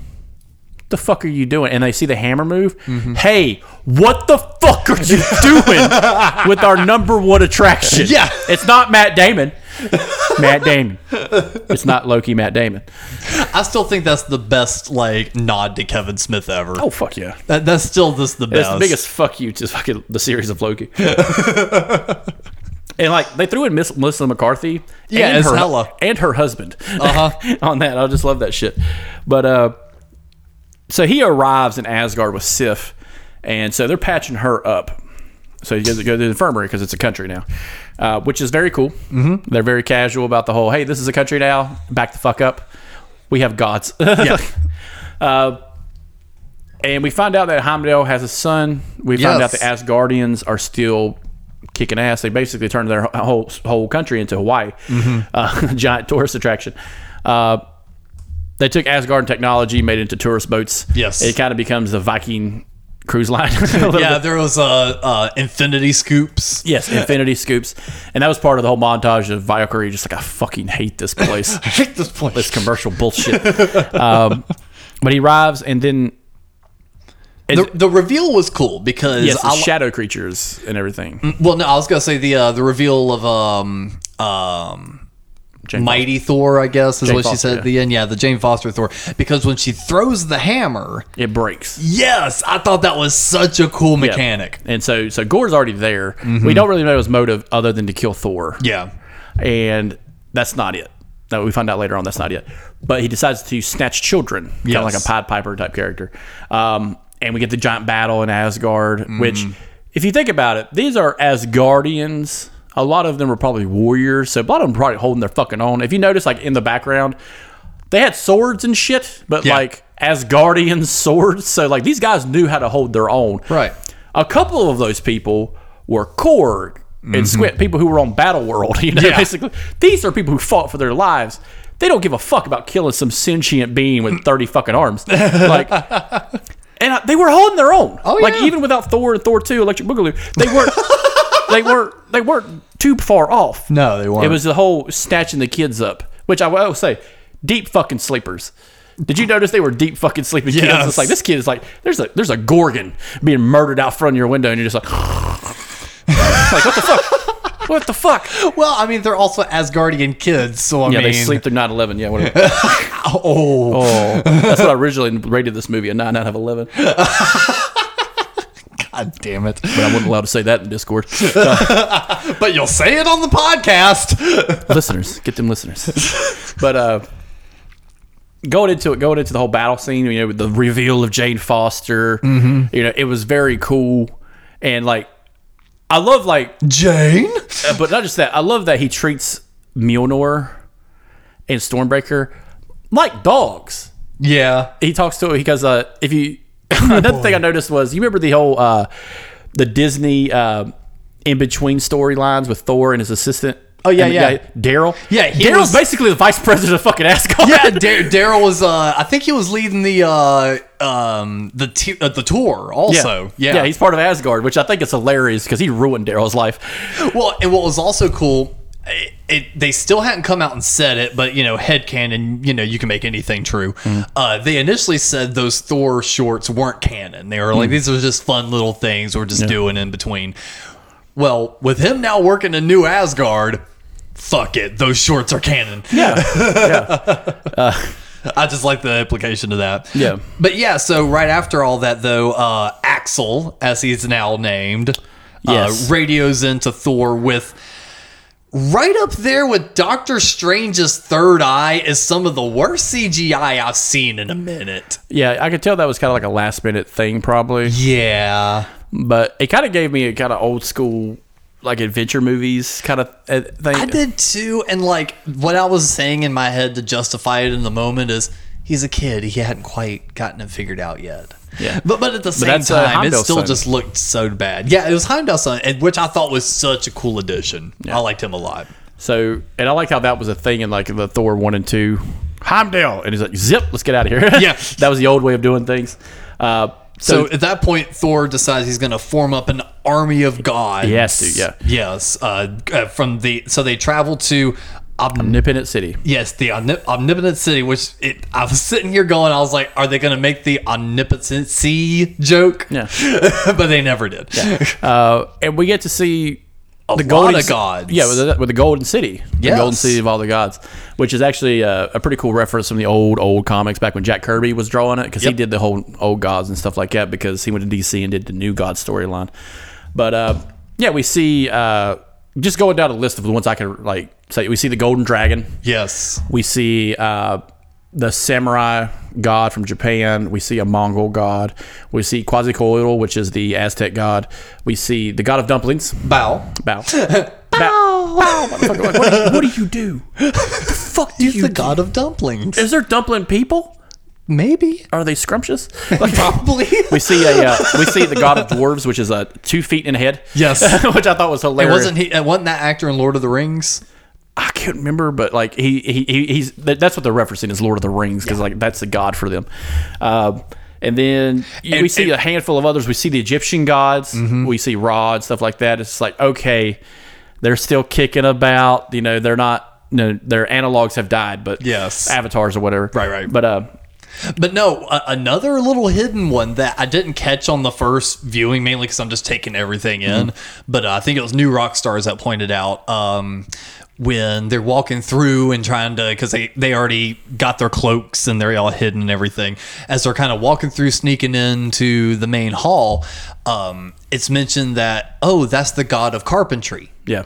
the fuck are you doing?" And they see the hammer move. Mm-hmm. Hey, what the fuck are you doing with our number one attraction? Yeah. it's not Matt Damon. Matt Damon. It's not Loki. Matt Damon. I still think that's the best like nod to Kevin Smith ever. Oh fuck yeah. That, that's still just the It's best. the biggest fuck you to fucking the series of Loki. and like they threw in Miss Melissa McCarthy, Yeah, and her, Hela. and her husband Uh-huh. on that. I just love that shit. But uh, so he arrives in Asgard with Sif, and so they're patching her up. So he goes to go to the infirmary because it's a country now, uh, which is very cool. Mm-hmm. They're very casual about the whole. Hey, this is a country now. Back the fuck up. We have gods. Yeah. And we find out that Heimdall has a son. We find out Yes. the Asgardians are still kicking ass. They basically turned their whole whole country into Hawaii, Mm-hmm. uh, giant tourist attraction. Uh, they took Asgard technology, made it into tourist boats. Yes. it kind of becomes the Viking cruise line. yeah, bit. there was uh, uh, infinity scoops. Yes, Infinity Scoops, and that was part of the whole montage of Valkyrie. Just like I fucking hate this place. I hate this place. this commercial bullshit. Um, but he arrives, and then the, the reveal was cool because yes, li- shadow creatures and everything. well, no, I was gonna say the uh, the reveal of um um Jane Mighty Thor, I guess is Jane what she Foster, said yeah. at the end. Yeah, the Jane Foster Thor, because when she throws the hammer, It breaks. yes, I thought that was such a cool mechanic. And so so Gorr's already there. Mm-hmm. We don't really know his motive other than to kill Thor. Yeah, And that's not it. That we find out later on that's not it. But he decides to snatch children, kind of like a Pied Piper type character. Um, and we get the giant battle in Asgard, Mm-hmm. which, if you think about it, these are Asgardians. A lot of them were probably warriors, so a lot of them probably holding their fucking own. If you notice, like in the background, they had swords and shit, but Yeah. like Asgardian swords. So like these guys knew how to hold their own. Right. A couple of those people were Korg and Squid, people who were on Battle World. You know, Mm-hmm. Yeah. basically, these are people who fought for their lives. They don't give a fuck about killing some sentient being with thirty fucking arms. Like, and uh, they were holding their own. Oh, yeah. like even without Thor and Thor Two, Electric Boogaloo, they weren't. They weren't. They weren't too far off. No, they weren't. It was the whole snatching the kids up, which I will say, deep fucking sleepers. Did you notice they were deep fucking sleeping kids? Yes. It's like this kid is like there's a there's a gorgon being murdered out front of your window, and you're just like, like what the fuck? What the fuck? Well, I mean, they're also Asgardian kids, so I Yeah, mean, they sleep through 9-11. Yeah, whatever. Oh, Oh, that's what I originally rated this movie a nine out of eleven. God damn it! But I wasn't allowed to say that in Discord. But you'll say it on the podcast. listeners, get them listeners. But uh, going into it, going into the whole battle scene, you know, with the reveal of Jane Foster, you know, it was very cool, and like, I love like, Jane. uh, but not just that, I love that he treats Mjolnir and Stormbreaker like dogs. Yeah. He talks to he goes, uh, if you another thing I noticed was you remember the whole uh, the Disney uh, in between storylines with Thor and his assistant Oh, yeah, yeah. Daryl. Yeah, he Daryl's was- basically the vice president of fucking Asgard. yeah, Dar- Daryl was. Uh, I think he was leading the uh, um, the t- uh, the tour. Also, yeah, yeah, he's part of Asgard, which I think is hilarious because he ruined Daryl's life. Well, and what was also cool, it, it they still hadn't come out and said it, but you know, headcanon, you know, you can make anything true. Uh, they initially said those Thor shorts weren't canon. They were like, these are just fun little things we're just doing in between. Well, with him now working in New Asgard, fuck it, those shorts are canon. Yeah, yeah, I just like the implication of that. Yeah. But yeah, so right after all that, though, uh, Axl, as he's now named, Yes. uh, radios into Thor with right up there with Doctor Strange's third eye is some of the worst CGI I've seen in a minute. yeah. I could tell that was kind of like a last minute thing, probably. Yeah. but it kind of gave me a kind of old school like adventure movies kind of uh, thing. I did too. And like what I was saying in my head to justify it in the moment is he's a kid. He hadn't quite gotten it figured out yet. Yeah. But but at the same uh, time, it still son. just looked so bad. Yeah, it was Heimdall's son, and- which I thought was such a cool addition. I liked him a lot. So, and I like how that was a thing in like the Thor one and two. Heimdall, and he's like, "Zip, let's get out of here." Yeah. that was the old way of doing things. Uh, So, so, at that point, Thor decides he's going to form up an army of gods. Has yeah. Yes. Uh, uh, from the so they travel to. Omnipotent City. Yes, the omnip- omnipotent city. Which it, I was sitting here going, I was like, "Are they going to make the omnipotency joke?" Yeah. but they never did. Uh, and we get to see A the golden of gods. Yeah, with the, with the Golden City, the Yes. Golden City of all the gods, which is actually uh, a pretty cool reference from the old old comics back when Jack Kirby was drawing it because he did the whole old gods and stuff like that because he went to DC and did the new God storyline. But uh, yeah, we see uh, just going down a list of the ones I can like say. We see the Golden Dragon. Yes. We see uh, the samurai god from Japan. We see a Mongol god. We see Quetzalcoatl, which is the Aztec god. We see the god of dumplings. Bao. Bao. Bao. Bao. Motherfucker, like, what, do you, what do you do? What the fuck do He's you the do? god of dumplings. Is there dumpling people? Maybe. Are they scrumptious? Like, Probably. we see a uh, we see the god of dwarves, which is a two feet in a head. Yes. which I thought was It hilarious. wasn't he? uh, Wasn't that actor in Lord of the Rings? I can't remember, but like he, he, he he's that's what they're referencing is Lord of the Rings because like that's the god for them. Um, and then we see and- a handful of others. We see the Egyptian gods. We see Ra and stuff like that. It's like okay, they're still kicking about. You know, they're not. No, their analogs have died, but Yes. avatars or whatever. Right, right. But uh, But no, a- another little hidden one that I didn't catch on the first viewing, mainly because I'm just taking everything in. But uh, I think it was New Rockstars that pointed out um, when they're walking through and trying to, because they, they already got their cloaks and they're all hidden and everything. As they're kind of walking through, sneaking into the main hall, um, it's mentioned that, oh, that's the god of carpentry. yeah,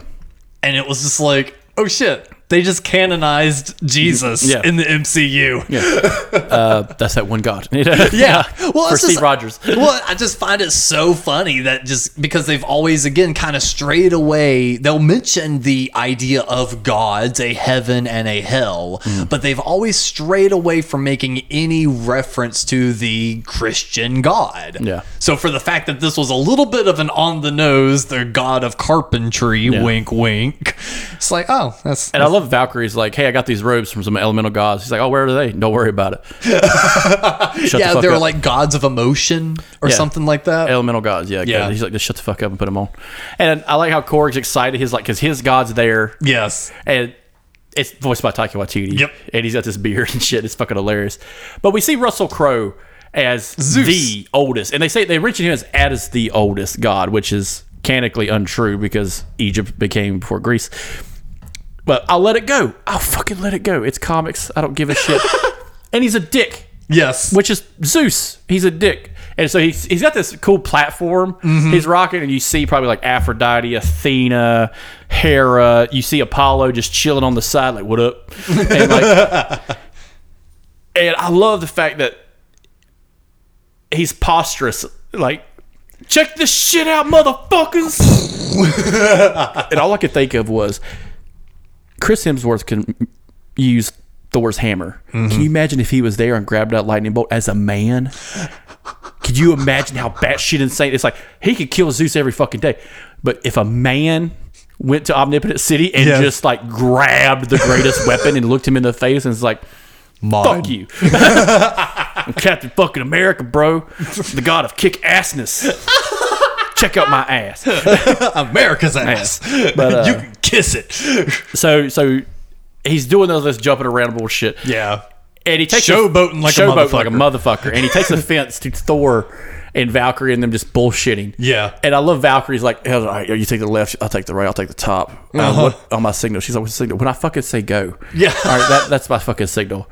And it was just like, oh shit. They just canonized Jesus Yeah. in the MCU. uh, that's that one god. Yeah. Well, for Steve just- Rogers. well, I just find it so funny that just because they've always again kind of strayed away, they'll mention the idea of gods, a heaven and a hell, Mm. but they've always strayed away from making any reference to the Christian God. Yeah. So for the fact that this was a little bit of an on the nose, the god of carpentry, wink wink, it's like, oh, that's And I love Valkyrie's like, hey, I got these robes from some elemental gods. He's like, oh, where are they? Don't worry about it. Yeah, the they're up. like gods of emotion or Yeah. something like that. elemental gods. Yeah, Yeah. yeah. He's like, just shut the fuck up and put them on. And I like how Korg's excited. He's like, because his god's there, yes. and it's voiced by Taika Waititi. Yep. And he's got this beard and shit. It's fucking hilarious. But we see Russell Crowe as Zeus. the oldest, and they say they mention him as as the oldest god, which is canonically untrue because Egypt became before Greece. But I'll let it go. I'll fucking let it go. It's comics. I don't give a shit. and he's a dick Yes. which is Zeus. He's a dick. And so he's, he's got this cool platform mm-hmm. he's rocking, and you see probably like Aphrodite, Athena, Hera. You see Apollo just chilling on the side, like, what up? And, like, and I love the fact that he's posturous. Like, check this shit out, motherfuckers. and all I could think of was Chris Hemsworth can use Thor's hammer. Can you imagine if he was there and grabbed that lightning bolt as a man? Could you imagine how batshit insane? It's like he could kill Zeus every fucking day, but if a man went to Omnipotent City and Yes. just like grabbed the greatest weapon and looked him in the face and was like, Mine. "Fuck you." I'm Captain fucking America, bro. The god of kick assness. Check out my ass. America's ass. But, uh, you can kiss it. So so he's doing all this jumping around bullshit. Yeah. And he takes Showboating like a showboating like a motherfucker. motherfucker. And he takes offense to Thor and Valkyrie and them just bullshitting. Yeah. And I love Valkyrie's like, "All right, you take the left, I'll take the right, I'll take the top. Uh, Uh-huh. what, on my signal. She's like, what's the signal? When I fucking say go. Yeah. All right, that, that's my fucking signal.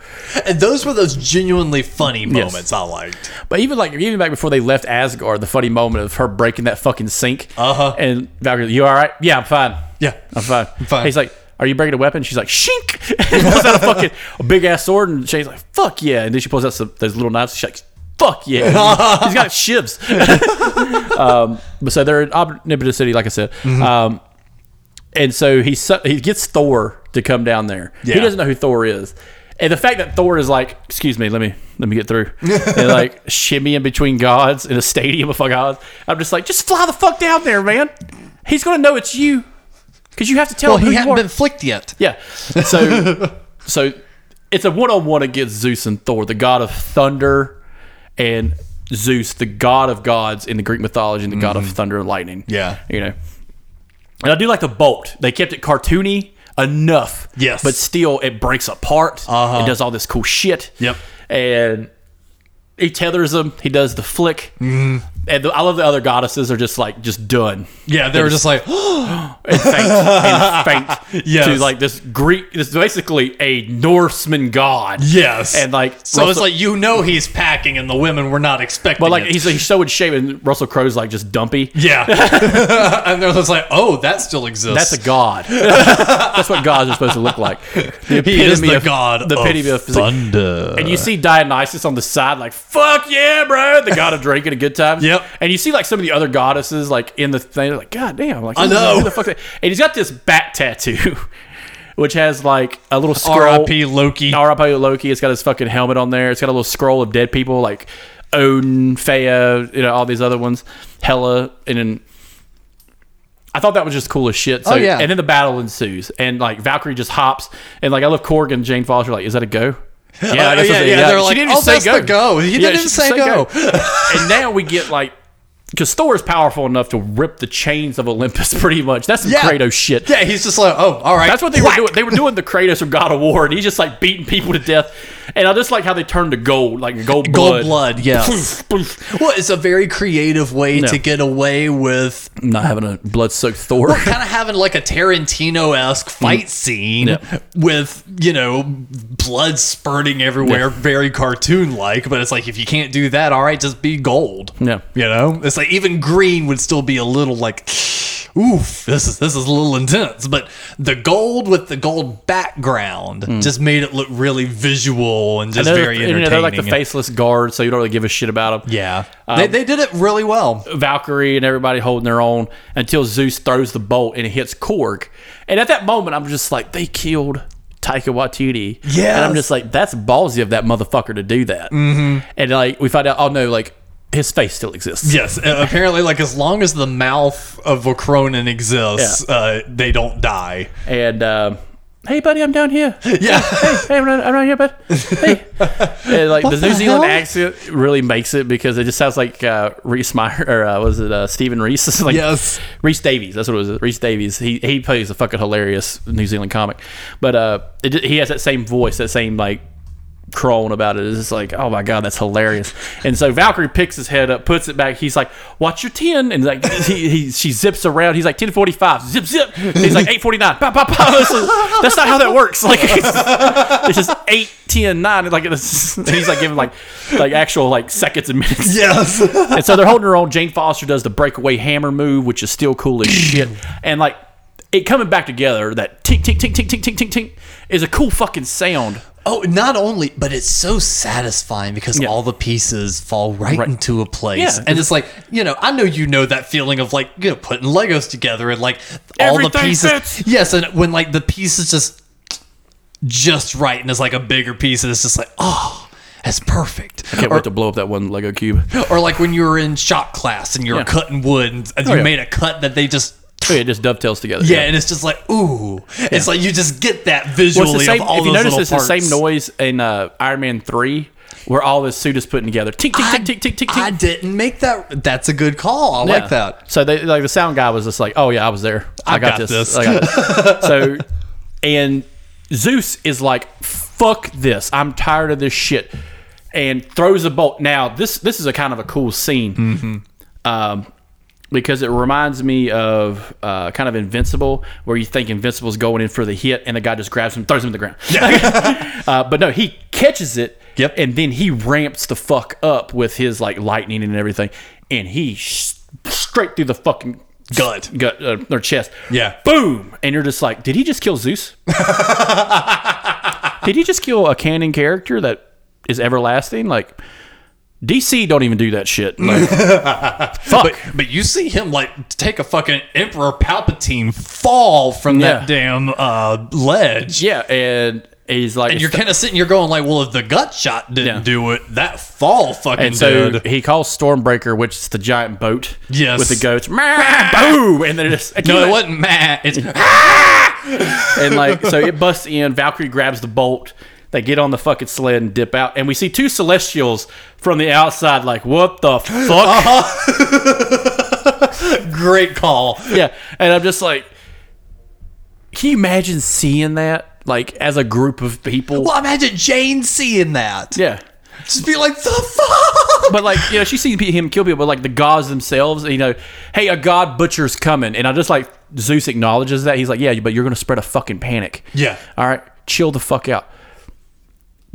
And those were those genuinely funny moments I liked. But even like even back before they left Asgard, the funny moment of her breaking that fucking sink. Uh-huh. And Valkyrie, you all right? Yeah, I'm fine. Yeah. I'm fine. I'm fine. He's like, are you breaking a weapon? She's like, shink. and pulls out a fucking a big ass sword, and Shane's like, fuck yeah. And then she pulls out some those little knives. She's like, fuck yeah. He's got shivs. um, but so they're in Omnipotent City, like I said. Mm-hmm. Um, and so he su- he gets Thor to come down there. He doesn't know who Thor is. And the fact that Thor is like, excuse me, let me let me get through, and like shimmy in between gods in a stadium of gods, I'm just like, just fly the fuck down there, man. He's gonna know it's you, because you have to tell Well, him who he you hadn't been flicked yet. Yeah. So so it's a one on one against Zeus and Thor, the god of thunder, and Zeus, the god of gods in the Greek mythology, and the god of thunder and lightning. Mm-hmm. Yeah. You know. And I do like the bolt. They kept it cartoony enough. Yes. But still it breaks apart. Uh-huh. It does all this cool shit. Yep. And he tethers them. He does the flick. Mm-hmm. And the, I love the other goddesses are just like just done Yeah, they were just like, and faint and faint Yes. to like this Greek. This is basically a Norseman god. yes. and like so it's like you know he's packing, and the women were not expecting. but like it. he's he's so in shape, and Russell Crowe's like just dumpy. yeah, and they're just like, oh, that still exists. That's a god. That's what gods are supposed to look like. The he is the of- god The of epitome of physique. thunder. And you see Dionysus on the side, like "fuck yeah, bro!" The god of drinking and good times. Yep. And you see like some of the other goddesses, like in the thing, like God damn, like I know. who the fuck. And he's got this bat tattoo, which has like a little scroll. R.I.P. Loki. R.I.P. Loki. It's got his fucking helmet on there. It's got a little scroll of dead people like Odin, Freya, you know, all these other ones, Hela, and then. I thought that was just cool as shit. Oh, so, Oh, yeah. And then the battle ensues, and like Valkyrie just hops, and like I love Korg and Jane Foster. Like, is that a go? Yeah, Oh, yeah, that's yeah, they're like, didn't "Oh, say the go." He didn't she even say go. and now we get like. Because Thor is powerful enough to rip the chains of Olympus, pretty much. That's some Yeah. Kratos shit. Yeah, he's just like, oh, all right. That's what they Whack. were doing. They were doing the Kratos from God of War, and he's just like beating people to death. And I just like how they turned to gold, like gold blood. Gold blood, yes. Poof, poof. well, it's a very creative way No. to get away with Not having a blood-soaked Thor. kind of having like a Tarantino esque fight scene Mm. Yeah. with, you know, blood spurting everywhere, very cartoon like. But it's like, if you can't do that, all right, just be gold. Yeah. You know? It's like even green would still be a little like, oof, this is this is a little intense. But the gold with the gold background just made it look really visual and just. They're, very you entertaining. know, they're like the faceless guards, so you don't really give a shit about them. yeah. Um, they, they did it really well. Valkyrie and everybody holding their own until Zeus throws the bolt and it hits Korg. And at that moment, I'm just like, they killed Taika Waititi. Yes. And I'm just like, that's ballsy of that motherfucker to do that. Mm-hmm. And like, we find out, oh no, like, his face still exists. Yes, uh, apparently, like as long as the mouth of a Kronan exists, uh, they don't die. And, um, hey, buddy, I'm down here. Yeah, hey, I'm right, I'm right here, bud. Hey. And, like, the New Zealand accent really makes it because it just sounds like uh, Reese Meyer, or uh, was it uh, Stephen Reese? like, Yes. Reese Davies. That's what it was. Reese Davies. He he plays a fucking hilarious New Zealand comic, but uh, it, he has that same voice, that same like crone about it. It's just like, oh my god, that's hilarious. And so Valkyrie picks his head up, puts it back. He's like, "What's your 10? And like he, he she zips around. He's like ten forty five, zip zip. He's like eight forty nine. pop pop pop. That's not how that works. Like it's, it's just eight, ten, nine. and, Like it's, and he's like giving like like actual like seconds and minutes. yes. And so they're holding her own. Jane Foster does the breakaway hammer move, which is still cool as shit. And like it coming back together, that tink tink tink tink tink tink tink tink is a cool fucking sound. Oh, not only, but it's so satisfying because Yeah. all the pieces fall right, Right. into a place. Yeah. And it's like, you know, I know you know that feeling of like, you know, putting Legos together and like all the pieces. fits. Yes, and when like the pieces just just right and it's like a bigger piece and it's just like, oh, that's perfect. I Can't Or, wait to blow up that one Lego cube. or like when you were in shop class and you were Yeah. cutting wood and, and oh, you yeah. made a cut that they just it just dovetails together. yeah, and it's just like ooh, it's like you just get that visually Well, same, of all if you notice, it's the same noise in uh, Iron Man three, where all this suit is putting together. Tick tick tick tick tick tick tick. I didn't make that. That's a good call. I Yeah. like that. So they like the sound guy was just like, "Oh yeah, I was there. I, I got, got this." this. I got this. so, and Zeus is like, "Fuck this! I'm tired of this shit," and throws a bolt. Now this this is a kind of a cool scene, Mm-hmm. um, because it reminds me of uh, kind of Invincible, where you think Invincible's going in for the hit, and the guy just grabs him, throws him to the ground. uh, but no, he catches it. Yep. And then he ramps the fuck up with his like lightning and everything, and he sh- straight through the fucking Gut. gut uh, or chest. Yeah. Boom! And you're just like, did he just kill Zeus? did he just kill a canon character that is everlasting? Like DC don't even do that shit. Like, fuck. But but you see him like take a fucking Emperor Palpatine fall from Yeah. that damn uh, ledge. yeah, and he's like, And you're kind of sitting, you're going like, well, if the gut shot didn't Yeah. do it, that fall fucking And so did. he calls Stormbreaker, which is the giant boat Yes. with the goats. Boom! And then it just No, it wasn't Matt. It's and like so it busts in. Valkyrie grabs the bolt. They get on the fucking sled and dip out, and we see two Celestials from the outside. Like, what the fuck? Uh-huh. great call. Yeah, and I'm just like, can you imagine seeing that like as a group of people? Well, imagine Jane seeing that. Yeah. Just be like, the fuck? But like, you know, she's seen him kill people, but like the gods themselves, you know, hey, a god butcher's coming, and I just like Zeus acknowledges that he's like, yeah, but you're gonna spread a fucking panic. Yeah. All right, chill the fuck out.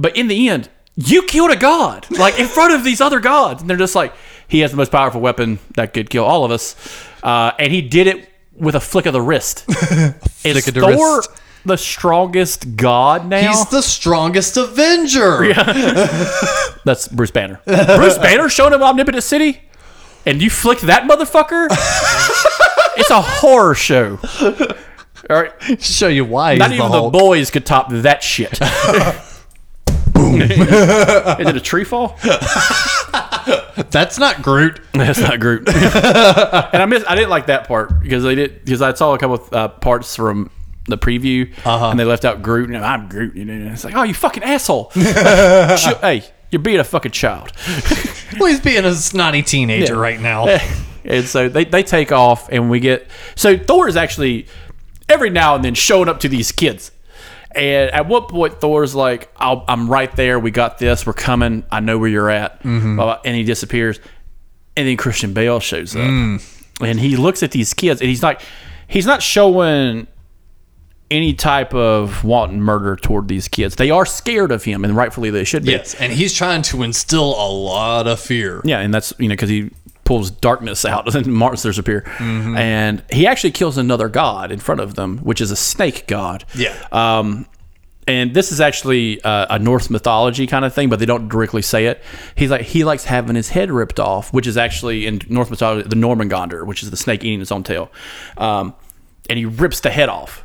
But in the end, you killed a god, like in front of these other gods, and they're just like, he has the most powerful weapon that could kill all of us, uh, and he did it with a flick of the wrist. Is of the Thor wrist. the strongest god now? He's the strongest Avenger. Yeah. That's Bruce Banner. Bruce Banner showed him Omnipotent City, and you flicked that motherfucker. it's a horror show. All right, Show you why. not he's even the the boys could top that shit. Boom! Is it a tree fall? That's not Groot. That's not Groot. and I miss. I didn't like that part because they did because I saw a couple of uh, parts from the preview and they left out Groot. And I'm Groot. You know, and it's like, oh, you fucking asshole. Ch- hey, you're being a fucking child. Well, he's being a snotty teenager Yeah. right now. and so they, they take off and we get so thor is actually every now and then showing up to these kids and at what point thor's like I'll, i'm right there. We got this. We're coming. I know where you're at. Mm-hmm. Blah, blah, and he disappears. And then christian bale shows up. Mm. And he looks at these kids and he's like he's not showing any type of wanton murder toward these kids. They are scared of him and rightfully they should be. Yes, and he's trying to instill a lot of fear. yeah, and that's you know because he pulls darkness out and then monsters appear, Mm-hmm. and he actually kills another god in front of them, which is a snake god. Yeah. Um, and this is actually uh, a Norse mythology kind of thing, but they don't directly say it. He's like he likes having his head ripped off, which is actually in Norse mythology the Jörmungandr, which is the snake eating its own tail. Um, and he rips the head off,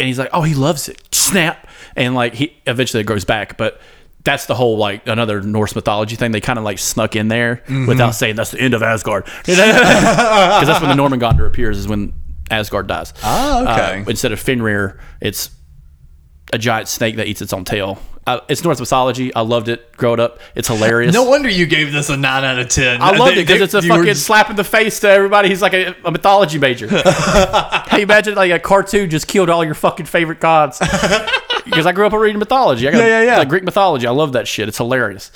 and he's like, "Oh, he loves it." Snap, and like he eventually it goes back, but that's the whole like another Norse mythology thing. They kind of like snuck in there Mm-hmm. without saying that's the end of Asgard, because that's when the Jörmungandr appears is when Asgard dies. Ah, okay. Uh, instead of Fenrir, it's a giant snake that eats its own tail. Uh, it's Norse mythology. I loved it growing up. It's hilarious. No wonder you gave this a nine out of ten. I loved They- it because it's a were fucking slap in the face to everybody. He's like a, a mythology major. You imagine like a cartoon just killed all your fucking favorite gods? Because I grew up reading mythology. I got, Yeah, yeah, yeah. Like Greek mythology. I love that shit. It's hilarious.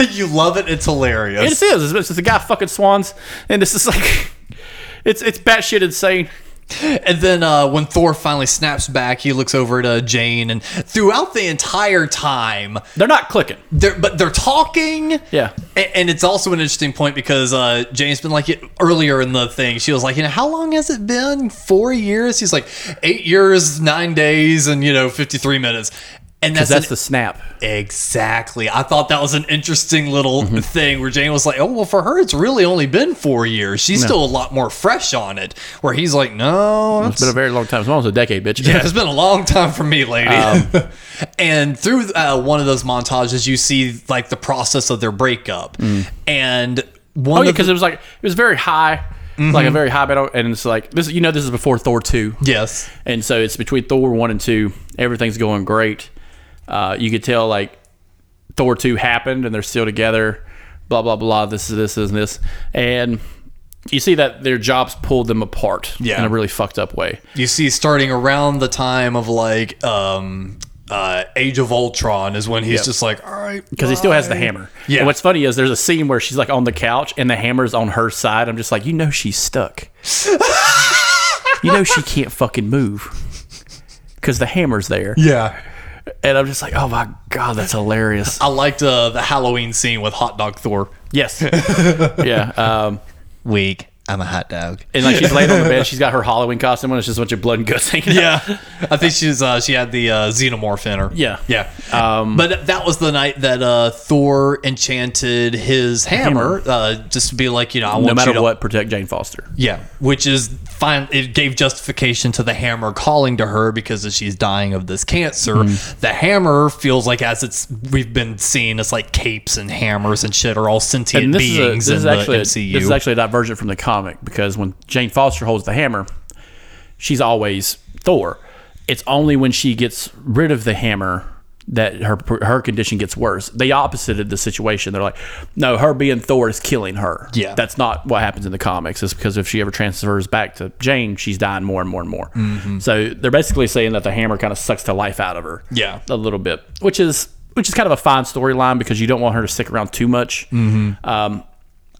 you love it. It's hilarious. It is. It's, it's a guy fucking swans, and this is like, it's it's batshit insane. And then uh, when Thor finally snaps back, he looks over at uh, Jane, and throughout the entire time, They're not clicking. they're but they're talking. Yeah. A- And it's also an interesting point because uh, Jane's been like earlier in the thing. She was like, you know, how long has it been? Four years? He's like, eight years, nine days, and you know, fifty three minutes. And that's, That's an- the snap. exactly. I thought that was an interesting little Mm-hmm. thing where Jane was like, oh well, for her, it's really only been four years. She's still a lot more fresh on it. Where he's like, no, It's been a very long time. It's almost a decade, bitch. yeah, it's been a long time for me, lady. and through uh, one of those montages, you see like the process of their breakup, and one Oh yeah, because it was like it was very high. It's like a very high battle, and it's like this. You know, this is before Thor two. Yes. And so it's between Thor one and two. Everything's going great. Uh, you could tell like Thor two happened, and they're still together. Blah blah blah. This is this is this, and you see that their jobs pulled them apart Yeah. in a really fucked up way. You see, starting around the time of like um, uh, Age of Ultron is when he's Yep. just like, all right, because he still has the hammer. Yeah. And what's funny is there's a scene where she's like on the couch and the hammer's on her side. I'm just like, you know, she's stuck. you know, she can't fucking move because the hammer's there. Yeah. And I'm just like, oh my god, that's hilarious. I liked uh, the Halloween scene with Hot Dog Thor. yes. yeah. Um, Weak. I'm a hot dog. and like she's laying on the bed, she's got her Halloween costume on. It's just a bunch of blood and guts hanging out. Yeah, I think she's uh, she had the uh, xenomorph in her. Yeah. yeah. Um, but that was the night that uh, Thor enchanted his hammer, Uh, just to be like, you know, I want no matter what, protect Jane Foster. Yeah, which is fine. It gave justification to the hammer calling to her because as she's dying of this cancer, Mm-hmm. the hammer feels like as it's we've been seeing, it's like capes and hammers and shit are all sentient And is, a, beings this is in actually MCU. this is actually a divergent from the comic because when Jane Foster holds the hammer, she's always Thor. It's only when she gets rid of the hammer that her her condition gets worse. They opposited the situation. They're like, no, her being Thor is killing her. Yeah. that's not what happens in the comics. It's because if she ever transfers back to Jane, she's dying more and more and more. Mm-hmm. So they're basically saying that the hammer kind of sucks the life out of her. Yeah. a little bit, which is which is kind of a fine storyline because you don't want her to stick around too much. Mm-hmm. Um,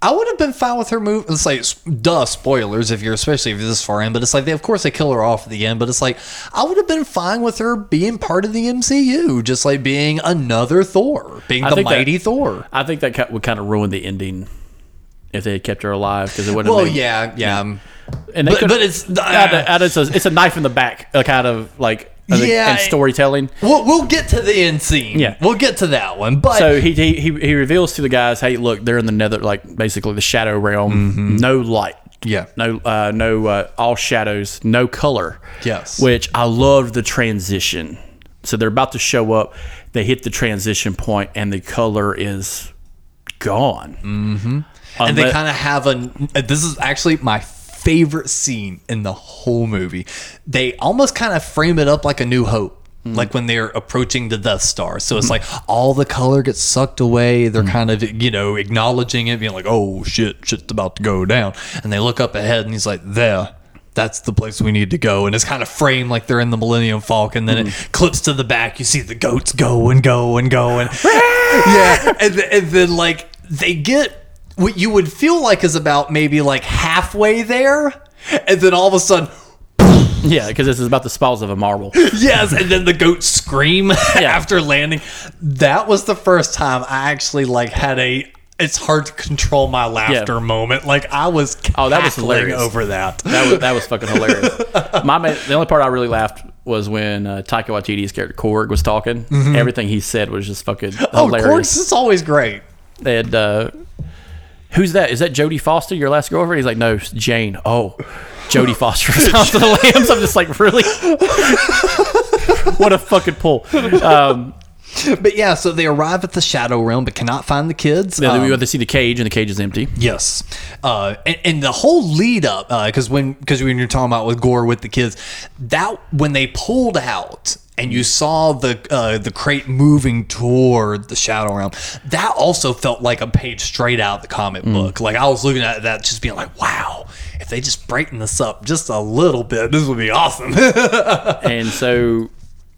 I would have been fine with her move. It's like, duh, spoilers if you're especially if you're this far in. But it's like, they, of course, they kill her off at the end. But it's like, I would have been fine with her being part of the MCU, just like being another Thor, being I the think that- mighty Thor. I think that would kind of ruin the ending if they had kept her alive because it wouldn't. Well, made, yeah, yeah, and they but- but it's- add- it's, a, it's a knife in the back, a kind of like think, Yeah, and storytelling. We'll, we'll get to the end scene. Yeah. we'll get to that one. But So he, he he he reveals to the guys, hey, look, they're in the nether, like basically the shadow realm, no light. Mm-hmm. Yeah. No, uh, no, uh, all shadows, no color. Yes. Which I loved the transition. So they're about to show up. They hit the transition point, and the color is gone. Mm-hmm. and they kind of have a. This is actually my favorite scene in the whole movie. They almost kind of frame it up like a New Hope. Hmm. Like when they're approaching the Death Star. So it's hmm. like all the color gets sucked away. They're hmm. kind of, you know, acknowledging it, being like, oh shit, shit's about to go down. And they look up ahead and he's like, there. That's the place we need to go. And it's kind of framed like they're in the Millennium Falcon. Then it clips to the back. You see the goats go and go and go. And yeah. And, and then, like, they get what you would feel like is about maybe like halfway there. And then all of a sudden, Yeah, because this is about the spells of a marble. yes. And then the goats scream after landing. That was the first time I actually like had a. It's hard to control my laughter Yeah. moment. Like I was Oh, that was hilarious. over that. That was that was fucking hilarious. My the only part I really laughed was when uh, Taika Waititi's character Korg was talking. Everything he said was just fucking Mm-hmm. Oh, of course, hilarious. it's always great. They had uh, who's that? Is that Jodie Foster, your last girlfriend? He's like, no, Jane. Oh, Jodie Foster from Silence of the Lambs. I'm just like, really? what a fucking pull. Um, But yeah, so they arrive at the Shadow Realm, but cannot find the kids. Yeah, Um, to see the cage, and the cage is empty. Yes, uh, and, and the whole lead up because when because when you're talking about with Gorr with the kids, that when they pulled out and you saw the uh, the crate moving toward the Shadow Realm, that also felt like a page straight out of the comic book. Like I was looking at that, just being like, wow. If they just brighten this up just a little bit, this would be awesome. and so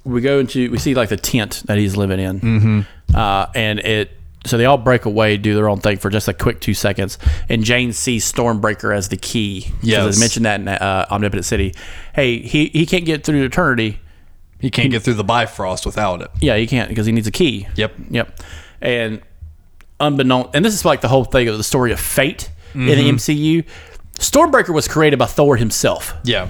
we go into we see like the tent that he's living in mm-hmm. uh, and it so they all break away do their own thing for just a quick two seconds and jane sees stormbreaker as the key Yes. i mentioned that in uh, omnipotent city hey he, he can't get through eternity he can't get through the Bifrost without it. yeah he can't because he needs a key Yep. yep and unbeknown and this is like the whole thing of the story of fate in the Mm-hmm. mcu stormbreaker was created by thor himself Yeah.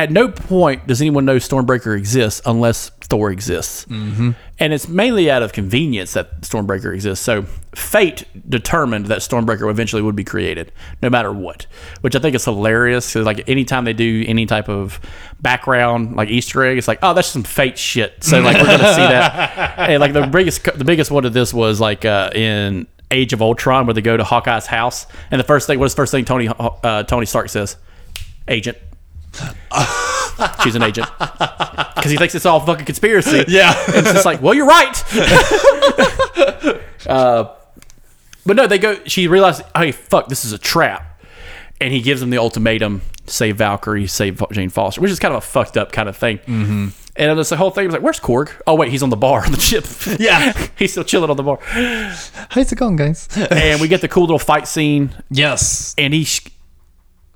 At no point does anyone know Stormbreaker exists unless Thor exists. Mm-hmm. And it's mainly out of convenience that Stormbreaker exists. So fate determined that Stormbreaker eventually would be created, no matter what. Which I think is hilarious because, like, anytime they do any type of background, like Easter egg, it's like, oh, that's some fate shit. So, like, we're gonna see that. And like the biggest, the biggest one of this was like uh, in Age of Ultron where they go to Hawkeye's house and the first thing what is the first thing Tony uh, Tony Stark says? Agent. She's an agent because he thinks it's all fucking conspiracy. Yeah. it's just like, well, you're right. uh, but no, they go. She realizes, hey, fuck, this is a trap, and he gives them the ultimatum: save Valkyrie, save Jane Foster, which is kind of a fucked up kind of thing. Mm-hmm. And it's the whole thing was like, where's Korg? Oh wait, he's on the bar on the ship. Yeah. he's still chilling on the bar. How's it going, guys? And we get the cool little fight scene, yes. and he sh-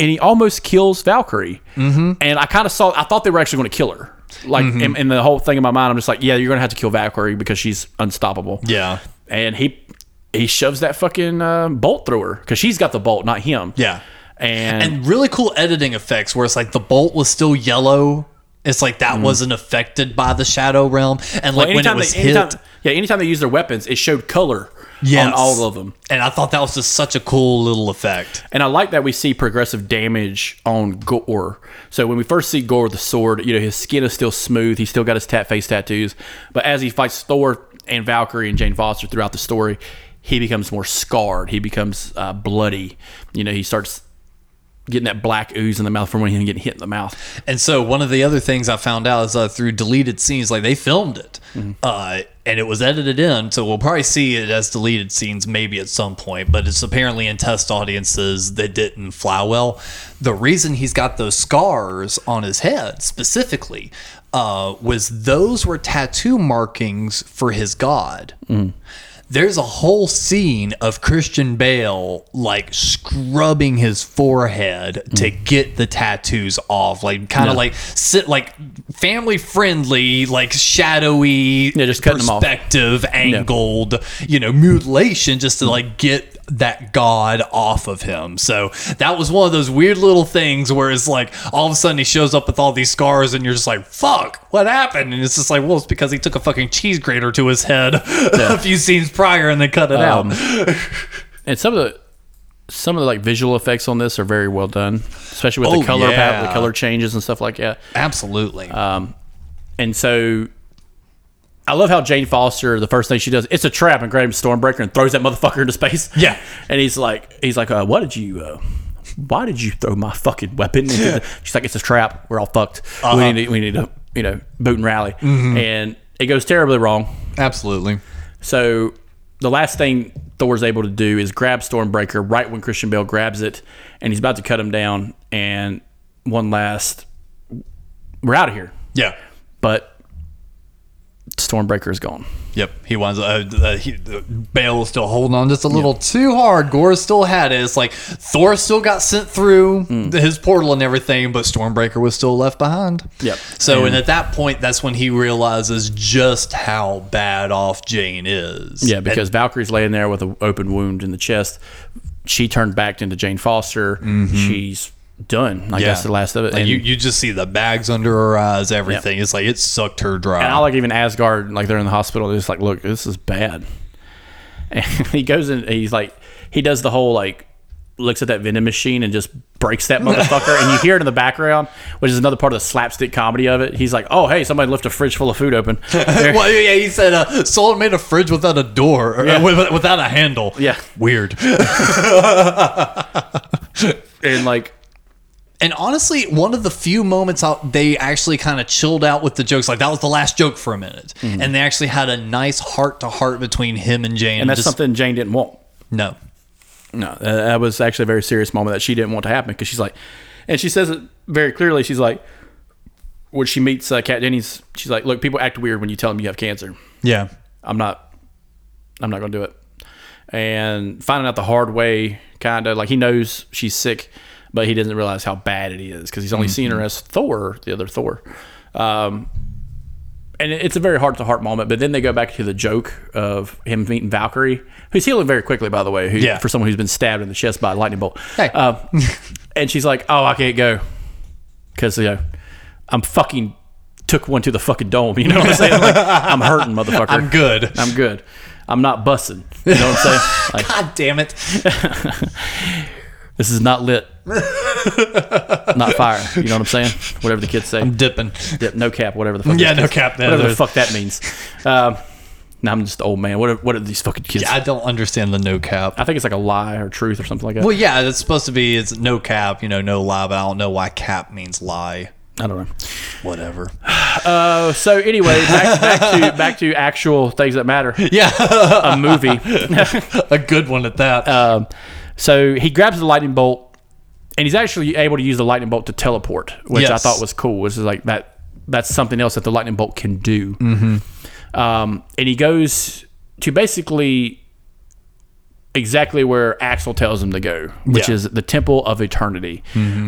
and he almost kills Valkyrie. Mm-hmm. And I kind of saw, I thought they were actually going to kill her. Like, in, in the whole thing in my mind, I'm just like, yeah, you're going to have to kill Valkyrie because she's unstoppable. Yeah. and he he shoves that fucking uh, bolt through her because she's got the bolt, not him. Yeah. and, And really cool editing effects where it's like the bolt was still yellow. It's like that wasn't affected by the shadow realm. And like when it was they, anytime, hit. yeah, anytime they use their weapons, it showed color Yes. on all of them. And I thought that was just such a cool little effect. And I like that we see progressive damage on Gorr. So when we first see Gorr with the sword, you know, his skin is still smooth. He's still got his tat face tattoos. But as he fights Thor and Valkyrie and Jane Foster throughout the story, he becomes more scarred. He becomes uh, bloody. You know, he starts getting that black ooze in the mouth from when he getting hit in the mouth. And so one of the other things I found out is uh, through deleted scenes, like they filmed it, uh, and it was edited in. So we'll probably see it as deleted scenes maybe at some point, but it's apparently in test audiences that didn't fly well. The reason he's got those scars on his head specifically uh, was those were tattoo markings for his god. There's a whole scene of Christian Bale like scrubbing his forehead to mm. get the tattoos off, like kind of Yeah. like sit like family friendly, like shadowy, Yeah, just cutting them off. perspective angled, you know, mutilation just to like get that god off of him. So that was one of those weird little things where it's like all of a sudden he shows up with all these scars and you're just like, fuck, what happened? And it's just like, well, it's because he took a fucking cheese grater to his head a few scenes prior and then cut it Um, out. and some of the some of the like visual effects on this are very well done, especially with Oh, the color palette, yeah. the color changes and stuff like that. Absolutely. Um, and so I love how Jane Foster, the first thing she does, it's a trap and grabs Stormbreaker and throws that motherfucker into space. Yeah. And he's like, he's like, uh, what did you, uh, why did you throw my fucking weapon? Into the-" She's like, it's a trap. We're all fucked. Uh-huh. We need to, we need to, you know, boot and rally. Mm-hmm. And it goes terribly wrong. Absolutely. So the last thing Thor's able to do is grab Stormbreaker right when Christian Bale grabs it, and he's about to cut him down. And one last, we're out of here. Yeah. But Stormbreaker is gone. Yep, he wants. Uh, uh, he, uh, Bale was still holding on just a little too hard. Gorr still had it. It's like Thor still got sent through his portal and everything, but Stormbreaker was still left behind. Yep. So, and at that point, that's when he realizes just how bad off Jane is. Yeah, because Valkyrie's laying there with an open wound in the chest. She turned back into Jane Foster. She's done. I guess the last of it. Like and, you, you just see the bags under her eyes, everything. It's like it sucked her dry. and I like even Asgard, like they're in the hospital. They're just like, look, this is bad. And he goes in. He's like, he does the whole like, looks at that vending machine and just breaks that motherfucker. and you hear it in the background, which is another part of the slapstick comedy of it. He's like, oh hey, somebody left a fridge full of food open. Well, yeah, he said uh, someone made a fridge without a door, or, Yeah. with- without a handle. Yeah. weird. and like, And honestly, one of the few moments out they actually kind of chilled out with the jokes. Like that was the last joke for a minute, and they actually had a nice heart to heart between him and Jane. and that's just, something Jane didn't want. No, No, that was actually a very serious moment that she didn't want to happen because she's like, and she says it very clearly. She's like, when she meets uh, Kat Dennings, she's like, look, people act weird when you tell them you have cancer. yeah, I'm not, I'm not going to do it. And finding out the hard way, kind of like he knows she's sick, but he doesn't realize how bad it is because he's only seen her as Thor, the other Thor. Um, and it's a very heart to heart moment. But then they go back to the joke of him meeting Valkyrie, who's healing very quickly, by the way. Who, Yeah. for someone who's been stabbed in the chest by a lightning bolt. Hey. Um, and she's like, "Oh, I can't go because you know I'm fucking took one to the fucking dome." You know what I'm saying? Like I'm hurting, motherfucker. I'm good. I'm good. I'm not bussing. You know what I'm saying? Like God damn it! this is not lit, not fire. You know what I'm saying? Whatever the kids say. I'm dipping. Dip, no cap, whatever the fuck. Yeah, no kids- cap, yeah, Whatever the fuck that means. Um, Now I'm just the old man. What are, what are these fucking kids? I don't understand the no cap. I think it's like a lie or truth or something like that. Well, yeah, it's supposed to be it's no cap, you know, no lie, but I don't know why cap means lie. I don't know. Whatever. Uh, so anyway, back, back to back to actual things that matter. Yeah, A movie. a good one at that. Um, so he grabs the lightning bolt, and he's actually able to use the lightning bolt to teleport, which I thought was cool. Which is like that. That's something else that the lightning bolt can do. Mm-hmm. Um, and he goes to basically exactly where Axl tells him to go, which Yeah. is the Temple of Eternity.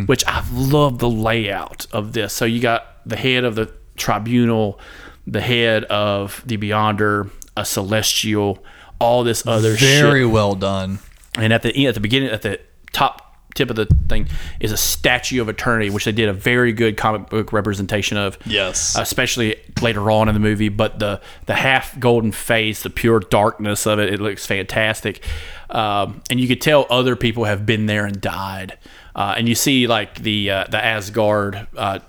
Which I love the layout of this. So you got the head of the tribunal, the head of the Beyonder, a celestial, all this other shit Very well done. And at the at the beginning at the top tip of the thing is a statue of eternity which they did a very good comic book representation of Yes. especially later on in the movie. But the the half golden face the pure darkness of it it looks fantastic. Um, and you could tell other people have been there and died. Uh, and you see like the uh, the asgard uh,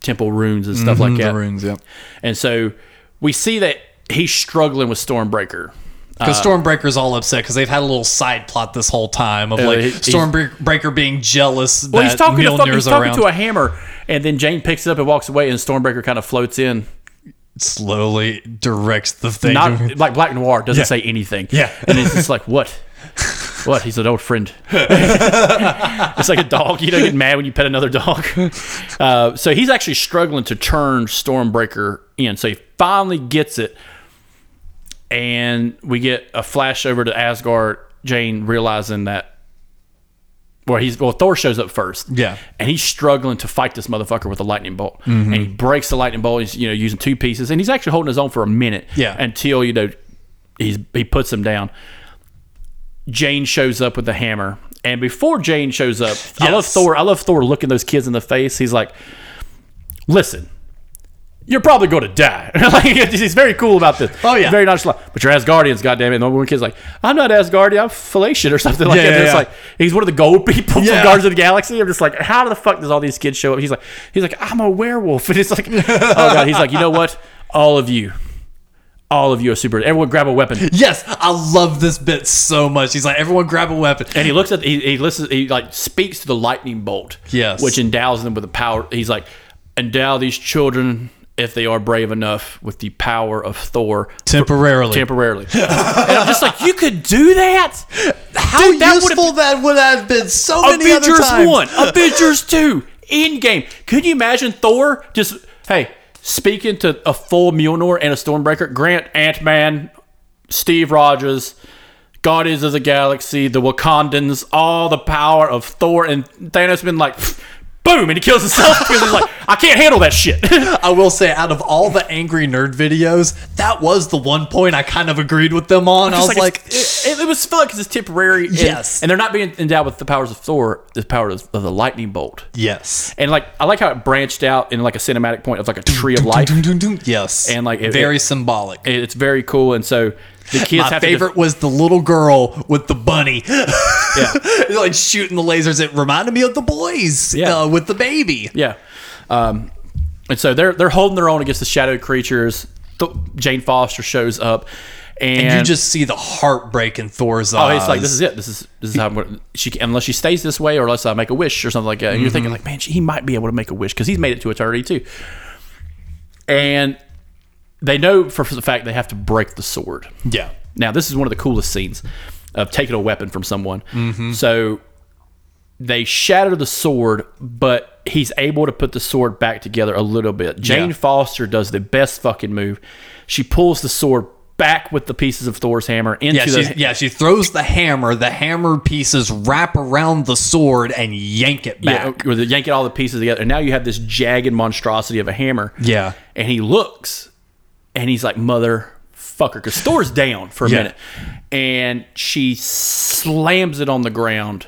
temple runes and stuff like that. runes, yep. and so we see that he's struggling with stormbreaker Because Stormbreaker's all upset because they've had a little side plot this whole time of Uh, like he- Stormbreaker being jealous Well, that he's talking, to, fucking, he's talking around. to a hammer, and then Jane picks it up and walks away, and Stormbreaker kind of floats in. slowly directs the thing. Not like Black Noir doesn't say anything. Yeah. and it's just like what, what? He's an old friend. it's like a dog. You don't get mad when you pet another dog. Uh, so he's actually struggling to turn Stormbreaker in. So he finally gets it, and we get a flash over to Asgard. Jane realizing that. Well, he's well. Thor shows up first, Yeah. and he's struggling to fight this motherfucker with a lightning bolt. Mm-hmm. And he breaks the lightning bolt. He's you know using two pieces, and he's actually holding his own for a minute. Yeah. until you know he's he puts him down. Jane shows up with the hammer, and before Jane shows up, I love Thor. I love Thor looking those kids in the face. He's like, "Listen, you're probably going to die." like he's very cool about this. Oh, yeah. very nonchalant. But you're Asgardians, goddamn it. And the one kid's like, "I'm not Asgardian. I'm Fallacian or something like Yeah, that." yeah, yeah. like he's one of the gold people Yeah. from Guardians of the Galaxy. I'm just like, how the fuck does all these kids show up? He's like, he's like, I'm a werewolf, and it's like, oh god. He's like, you know what? All of you, all of you are super. Everyone grab a weapon. Yes, I love this bit so much. He's like, everyone grab a weapon. And he looks at he, he listens he like speaks to the lightning bolt. Yes. Which endows them with the power. He's like, endow these children if they are brave enough with the power of Thor Temporarily. temporarily. and I'm just like, you could do that. How Dude, that useful that would have been so many other Avengers times. one, Avengers two, Endgame. Could you imagine Thor just hey speaking to a full Mjolnir and a Stormbreaker? Grant Ant Man, Steve Rogers, Guardians of the Galaxy, the Wakandans, all the power of Thor, and Thanos been like. Boom, and he kills himself because he's like, I can't handle that shit. I will say, out of all the angry nerd videos, that was the one point I kind of agreed with them on. I was Just like, it, it was fun because it's temporary. and- Yes. and they're not being endowed with the powers of Thor, the power of, of the lightning bolt. yes. And like I like how it branched out in like a cinematic point of like a tree of life. Dun, dun, dun. Yes. And, like, it- very it- symbolic. It's very cool, and so the kids My favorite was the little girl with the bunny, yeah, like shooting the lasers. It reminded me of the boys Yeah. uh, with the baby. yeah. Um, and so they're they're holding their own against the shadow creatures. Th- Jane Foster shows up, and, And you just see the heartbreak in Thor's Oh, eyes. it's like this is it. This is this is how I'm gonna, she unless she stays this way or unless I make a wish or something like that. And you're thinking Mm-hmm. like, man, she, he might be able to make a wish because he's made it to eternity too. And they know for the fact they have to break the sword. yeah. Now, this is one of the coolest scenes of taking a weapon from someone. Mm-hmm. So they shatter the sword, but he's able to put the sword back together a little bit. Jane Yeah. Foster does the best fucking move. She pulls the sword back with the pieces of Thor's hammer into Yeah, the she, yeah, she throws the hammer. The hammer pieces wrap around the sword and yank it Yeah, back. where they yanking all the pieces together, and now you have this jagged monstrosity of a hammer. Yeah. and he looks, and he's like, "Motherfucker," because Thor's down for a Yeah. minute, and she slams it on the ground,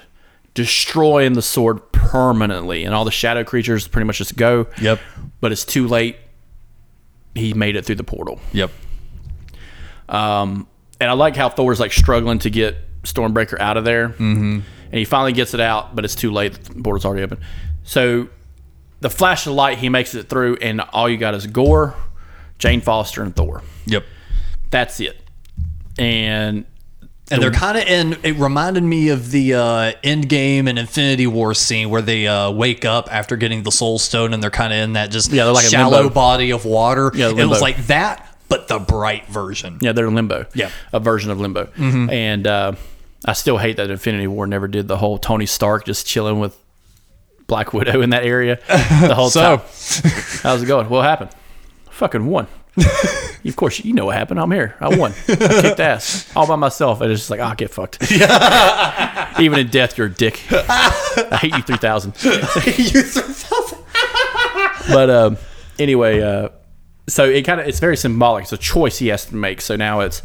destroying the sword permanently, and all the shadow creatures pretty much just go. Yep. but it's too late. He made it through the portal. Yep. Um, and I like how Thor's like struggling to get Stormbreaker out of there, mm-hmm. and he finally gets it out, but it's too late. The portal's already open. So the flash of light, he makes it through, and all you got is Gorr, Jane Foster, and Thor. Yep. That's it. and And they're kind of in. It reminded me of the uh, End Game and Infinity War scene where they uh, wake up after getting the Soul Stone, and they're kind of in that just Yeah, they're like shallow body of water. Yeah, it was like that, but the bright version. yeah, they're in limbo. Yeah. a version of limbo. And uh, I still hate that Infinity War never did the whole Tony Stark just chilling with Black Widow in that area the whole time. So- time. How's it going? What happened? Fucking won. of course, you know what happened. I'm here. I won. I kicked ass all by myself. And it's just like, ah, get fucked. Even in death, you're a dick. I hate you 3000. but um, anyway, uh, so it kind of it's very symbolic. It's a choice he has to make. So now it's,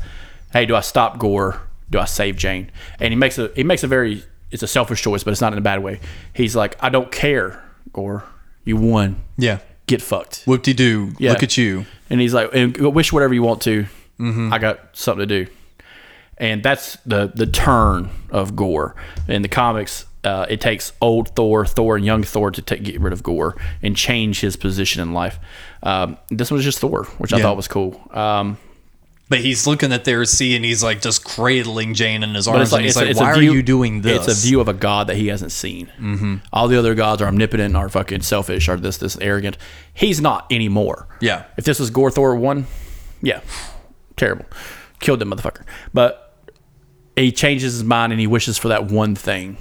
hey, do I stop Gorr? Do I save Jane? And he makes a he makes a very it's a selfish choice, but it's not in a bad way. He's like, I don't care, Gorr. You won. Yeah. Get fucked. Whoop de doo. Yeah. Look at you. And he's like, and wish whatever you want to. Mm-hmm. I got something to do. And that's the the turn of Gorr in the comics. Uh, it takes old Thor, Thor, and young Thor to take, get rid of Gorr and change his position in life. Um, this was just Thor, which I Yeah. thought was cool. Um, But he's looking at their sea and he's like just cradling Jane in his but arms. it's like, and he's it's, a- like, it's why view, are you doing this? It's a view of a god that he hasn't seen. Mm-hmm. All the other gods are omnipotent, are fucking selfish, are this this arrogant. He's not anymore. Yeah. If this was Gore Thor one, yeah, terrible, killed that motherfucker. But he changes his mind and he wishes for that one thing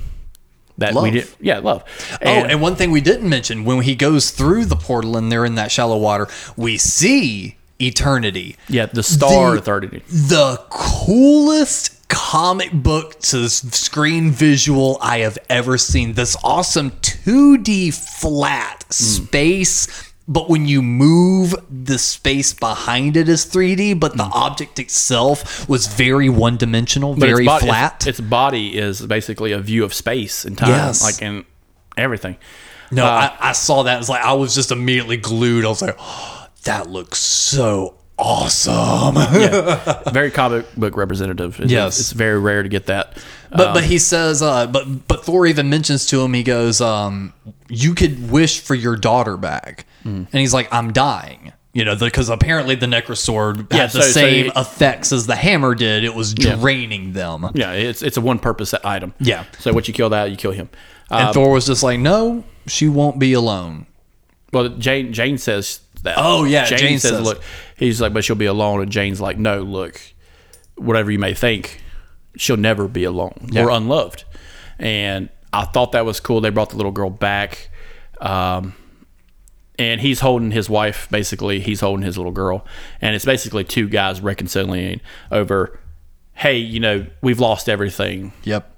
that we Love. did. Yeah, love. Oh, and one thing we didn't mention when he goes through the portal and they're in that shallow water, we see eternity. yeah, the star the- authority. The coolest comic book to screen visual I have ever seen. This awesome 2D flat Hmm. space. But when you move, the space behind it is 3D, but the object itself was very one dimensional, Hmm. But very its body, flat. Its, its body is basically a view of space and time, Yes. like in everything. No, Uh, I, I saw that. It's like I was just immediately glued. I was like, oh, that looks so awesome. yeah. Very comic book representative. It's, Yes. it's very rare to get that. but but he says, uh, but but Thor even mentions to him. He goes, um, you could wish for your daughter back, Hmm. and he's like, I'm dying. You know, because apparently the Necrosword Yeah, had the so- so same effects as the hammer did. It was draining them. Yeah, it's it's a one purpose item. Yeah. So once you kill that, you kill him. Uh, And Thor was just like, no, she won't be alone. Well, Jane Jane says that. Oh, yeah, Jane says, says- look. He's like, but she'll be alone, and Jane's like, no, look, whatever you may think, she'll never be alone or unloved. And I thought that was cool. They brought the little girl back, um, and he's holding his wife. Basically, he's holding his little girl, and it's basically two guys reconciling over, hey, you know, we've lost everything Yep.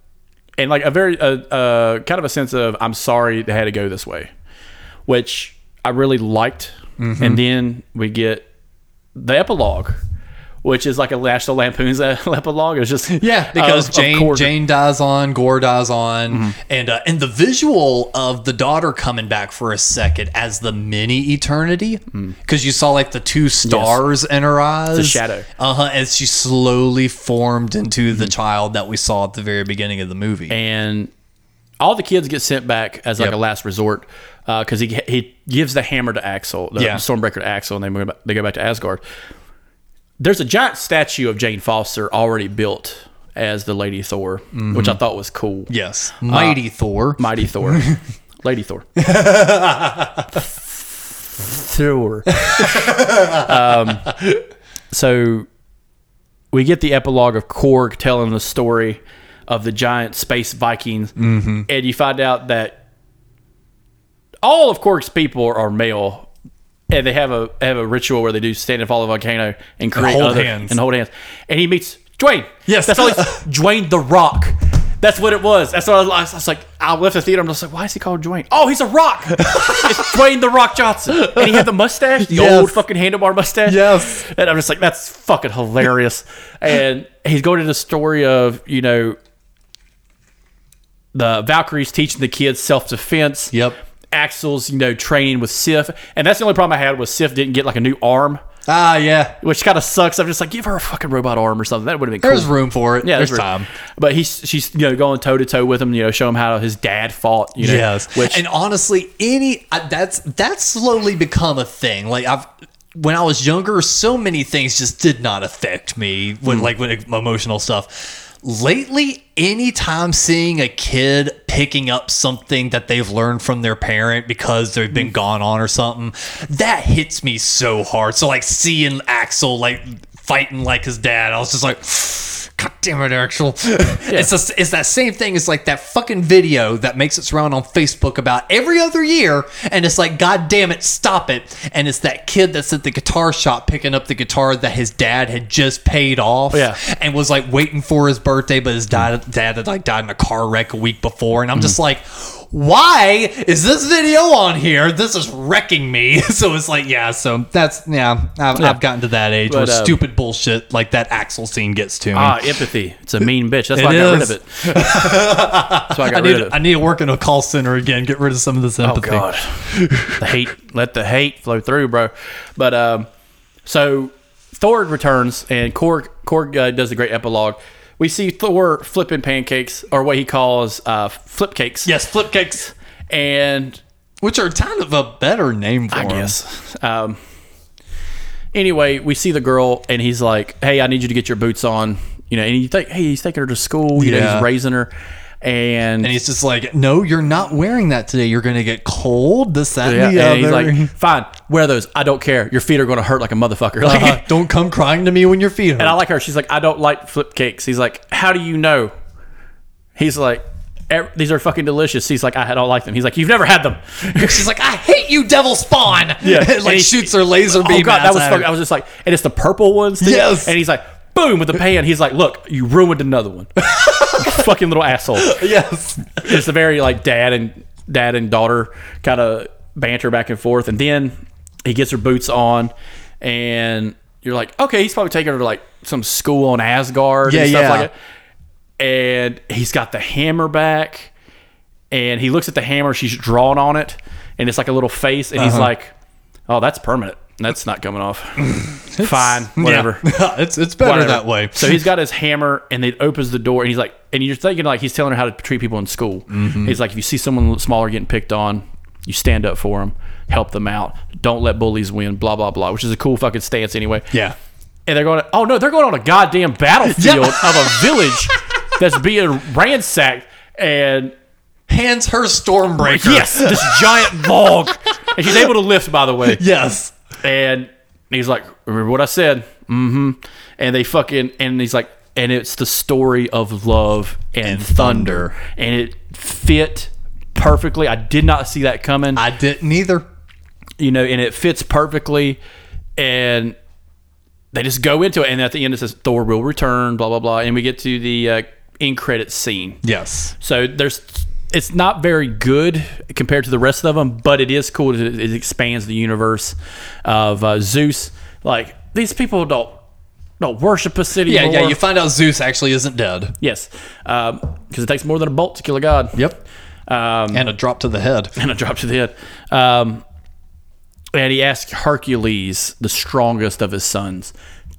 and like a very uh, uh, kind of a sense of I'm sorry they had to go this way, which I really liked. Mm-hmm. And then we get the epilogue, which is like a National Lampoon's epilogue. It's just Yeah, because of- of Jane course- Jane dies on, Gorr dies on, Mm-hmm. and uh, and the visual of the daughter coming back for a second as the mini eternity, because you saw like the two stars in her eyes, Mm. shadow. Mm-hmm. uh huh, as she slowly formed into the child that we saw at the very beginning of the movie. and all the kids get sent back as like Yep. a last resort Uh, because he he gives the hammer to Axl, the Yeah. Stormbreaker to Axl, and they go back, they go back to Asgard. There's a giant statue of Jane Foster already built as the Lady Thor, mm-hmm. which I thought was cool. yes, uh, mighty Thor. Mighty Thor. Lady Thor. Thor. um, so we get the epilogue of Korg telling the story of the giant space Vikings, mm-hmm. and you find out that all of Korg's people are male. And they have a have a ritual where they do stand and fall of a volcano and create hold other, hands. and hold hands. And he meets Dwayne. Yes. that's all. He's, Dwayne the Rock. That's what it was. That's what I was, I was like. I left the theater. I'm just like, why is he called Dwayne? Oh, he's a rock. it's Dwayne the Rock Johnson, and he had the mustache, the Yes. old fucking handlebar mustache. Yes. and I'm just like, that's fucking hilarious. and he's going into the story of you know the Valkyries teaching the kids self defense. Yep. Axl's, you know, training with Sif. And that's the only problem I had was Sif didn't get like a new arm, Ah, yeah. which kind of sucks. I'm just like, give her a fucking robot arm or something. That would have been cool. There's room for it. Yeah, there's right. time. But he's she's you know going toe to toe with him. You know, show him how his dad fought. You know, Yes, which and honestly, any I- that's that's slowly become a thing. Like I've when I was younger, so many things just did not affect me when Hmm. like when emotional stuff. Lately, anytime seeing a kid picking up something that they've learned from their parent because they've been mm. gone on or something, that hits me so hard. So like seeing Axl like fighting like his dad, I was just like God damn it, Axl. It's a, it's that same thing. It's like that fucking video that makes its round on Facebook about every other year. And it's like, God damn it, stop it. And it's that kid that's at the guitar shop picking up the guitar that his dad had just paid off. Yeah. And was like waiting for his birthday, but his dad, dad had like died in a car wreck a week before. And I'm just like, why is this video on here? This is wrecking me. So it's like, yeah, so that's, yeah, I've, I've gotten to that age But, where um, stupid bullshit like that Axl scene gets to me. Ah, empathy. It's a mean bitch. That's why I got rid of it. That's why I got I rid need, of it. I need to work in a call center again. Get rid of some of this Oh empathy. God, the hate. Let the hate flow through, bro. But um, so Thor returns and Korg Korg uh, does a great epilogue. We see Thor flipping pancakes, or what he calls uh, flip cakes. Yes, flip cakes, and which are kind of a better name for I them. guess. Um, anyway, we see the girl, and he's like, "Hey, I need you to get your boots on." You know, and you think, "Hey, he's taking her to school." You know, he's raising her, and, And he's just like, "No, you're not wearing that today. You're gonna get cold. This, that, yeah, and the and he's other." like, "Fine, wear those. I don't care. Your feet are going to hurt like a motherfucker." Like, Uh, don't come crying to me when your feet hurt. And I like her. She's like, I don't like flip cakes. He's like, How do you know? He's like, "Ev- These are fucking delicious. He's like, I don't like them. He's like, You've never had them. She's like, "I hate you, devil spawn." Yeah. like And he- shoots her laser beam. oh god, that was fucking. I was just like, and it's the purple ones. too. Yes. And he's like, boom with the pan. He's like, Look, you ruined another one. Fucking little asshole. yes. It's a very like dad and dad and daughter kind of banter back and forth, and then he gets her boots on, and you're like, okay, he's probably taking her to like some school on Asgard Yeah, and stuff yeah. like that. And he's got the hammer back, and he looks at the hammer. She's drawn on it, and it's like a little face, and he's Uh-huh. like, oh, that's permanent. That's not coming off. Fine, whatever. Yeah. it's it's better Whatever. that way. So he's got his hammer, and it opens the door, and he's like, and you're thinking like he's telling her how to treat people in school. Mm-hmm. He's like, if you see someone smaller getting picked on, you stand up for them, help them out. Don't let bullies win. Blah blah blah. Which is a cool fucking stance anyway. yeah. And they're going, oh no, they're going on a goddamn battlefield of a village that's being ransacked, and Hands her Stormbreaker. yes, this giant log, and she's able to lift. By the way, Yes. And he's like, "Remember what I said?" Mm-hmm. And they fucking and he's like, and it's the story of love and, And thunder. thunder. and it fit perfectly. I did not see that coming, I didn't either. you know, and it fits perfectly, and they just go into it, and at the end it says Thor will return, blah blah blah, and we get to the uh, in credit scene. Yes. So there's it's not very good compared to the rest of them, but it is cool. It, it expands the universe of uh, Zeus. Like these people don't don't worship a city. Yeah, yeah. You find out Zeus actually isn't dead. yes, because it takes more than a bolt to kill a god. Yep. Um, And a drop to the head. and a drop to the head. Um, and he asks Hercules, the strongest of his sons,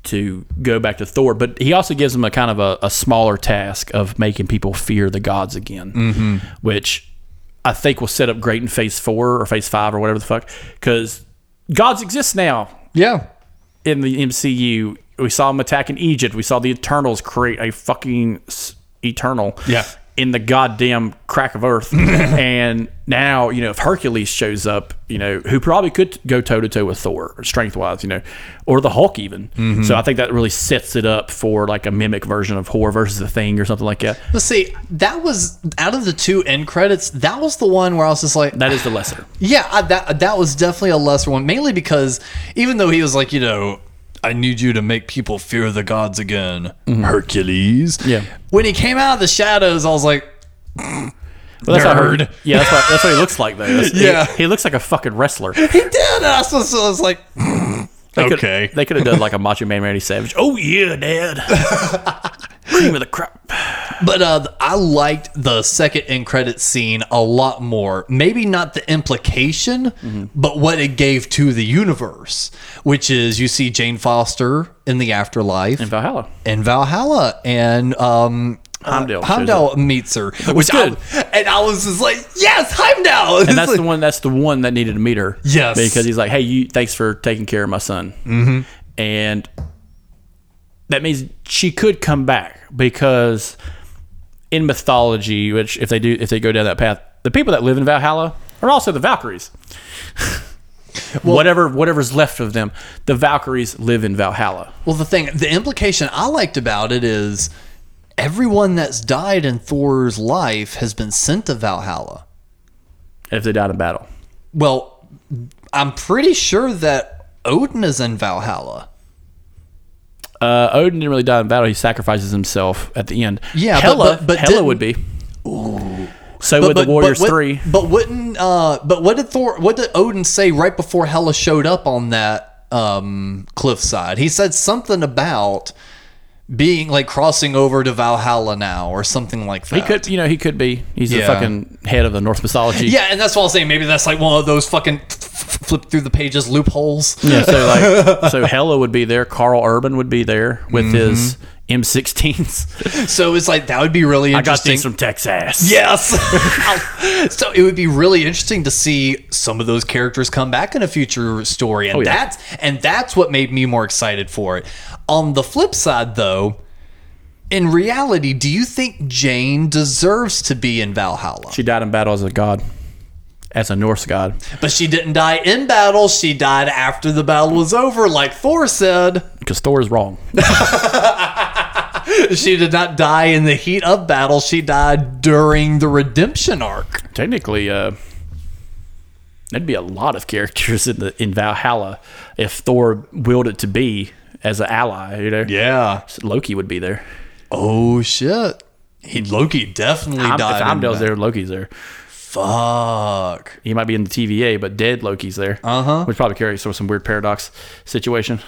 to go back to Thor. But he also gives him a kind of a, a smaller task of making people fear the gods again, mm-hmm. which I think will set up great in Phase Four or Phase Five or whatever the fuck, because gods exist now Yeah. in the MCU. We saw them attacking Egypt. We saw the Eternals create a fucking s- Eternal. Yeah. In the goddamn crack of Earth, and now you know if Hercules shows up, you know who probably could go toe to toe with Thor, strength wise, you know, or the Hulk even. Mm-hmm. So I think that really sets it up for like a mimic version of Horror versus the Thing or something like that. Let's see. That was out of the two end credits. That was the one where I was just like, That is the lesser. yeah, I, that that was definitely a lesser one. Mainly because even though he was like, you know, I need you to make people fear the gods again, mm-hmm. Hercules. Yeah. When he came out of the shadows, I was like, But that's Nerd. yeah, that's what, that's what he looks like though. That's- Yeah. he, looks like a fucking wrestler. he did. I was, I was like, They could- Okay. they could have done like a Macho Man Randy Savage. Oh yeah, Dad. Cream of the crop. But uh, I liked the second end credit scene a lot more. Maybe not the implication, but what it gave to the universe, which is you see Jane Foster in the afterlife In Valhalla. in Valhalla, and um, Heimdall. shows. Heimdall meets her, which good. I, and I was just like, yes, Heimdall. and that's the one. That's the one that needed to meet her. Yes. because he's like, "Hey, you, thanks for taking care of my son." Mm-hmm. And that means she could come back because in mythology, which if they do, if they go down that path, the people that live in Valhalla are also the Valkyries. whatever, whatever's left of them, the Valkyries live in Valhalla. Well, the thing, the implication I liked about it is everyone that's died in Thor's life has been sent to Valhalla. If they died in battle, Well, I'm pretty sure that Odin is in Valhalla. Uh, Odin didn't really die in battle. He sacrifices himself at the end. Yeah, but- Hela, but- but Hela would be. So would the Warriors what- three. But wouldn't uh but what did Thor what did Odin say right before Hela showed up on that um cliffside? He said something about being like crossing over to Valhalla now or something like that. He could, you know, he could be. He's the fucking head of the Norse mythology. Yeah, and that's what I was saying. Maybe that's like one of those fucking flip through the pages loopholes. Yeah, so like, so Hela would be there. Karl Urban would be there with mm-hmm. his M16s. So it's like that would be really interesting. I got these from Texas. Yes. so it would be really interesting to see some of those characters come back in a future story, and Oh, yeah. that's and that's what made me more excited for it. On the flip side, though, in reality, do you think Jane deserves to be in Valhalla? She died in battle as a god, as a Norse god. But she didn't die in battle. She died after the battle was over, like Thor said. Because Thor is wrong. She did not die in the heat of battle. She died during the redemption arc. Technically, uh, there'd be a lot of characters in the in Valhalla if Thor willed it to be as an ally. You know, Yeah. Loki would be there. Oh shit. He, Loki definitely I'm, died. if Heimdall's there, Loki's there. Fuck. He might be in the TVA, but dead Loki's there. Uh huh. Which probably carries of some weird paradox situation.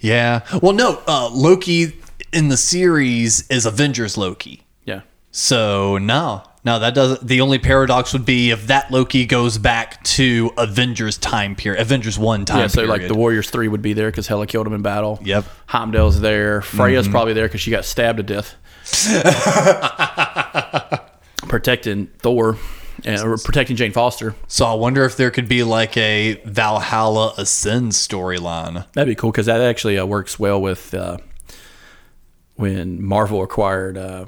Yeah. Well, no. Uh, Loki in the series is Avengers Loki. Yeah. So no, no, that doesn't. The only paradox would be if that Loki goes back to Avengers time period, Avengers one time Yeah, so period. like the Warriors three would be there because Hela killed him in battle. Yep. Heimdall's there. Freya's probably there because she got stabbed to death, protecting Thor and or protecting Jane Foster. So I wonder if there could be like a Valhalla Ascend storyline. That'd be cool because that actually uh, works well with uh, when Marvel acquired. Uh,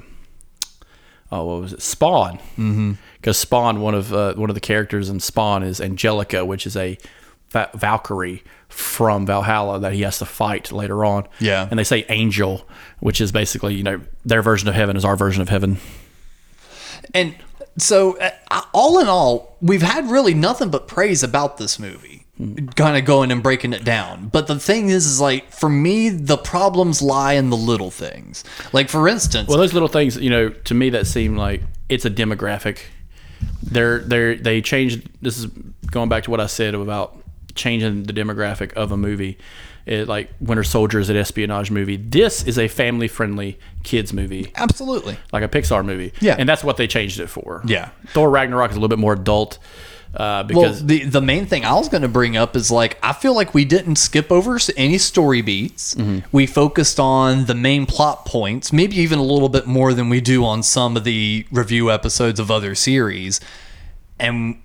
oh, what was it? Spawn. Mm-hmm. Because Spawn, one of uh, one of the characters in Spawn is Angelica, which is a Va- Valkyrie from Valhalla that he has to fight later on. Yeah. and they say angel, which is basically you know their version of heaven is our version of heaven. And so, uh, all in all, we've had really nothing but praise about this movie. Kind of going and breaking it down. But the thing is, is like, for me, the problems lie in the little things. Like, for instance, Well, those little things, you know, to me that seem like it's a demographic. They're they're they changed. This is going back to what I said about changing the demographic of a movie. It, like Winter Soldier is an espionage movie. This is a family friendly kids movie, absolutely. like a Pixar movie. Yeah. and that's what they changed it for. Yeah. Thor Ragnarok is a little bit more adult uh, Well, because the the main thing I was going to bring up is like I feel like we didn't skip over any story beats. We focused on the main plot points, maybe even a little bit more than we do on some of the review episodes of other series, and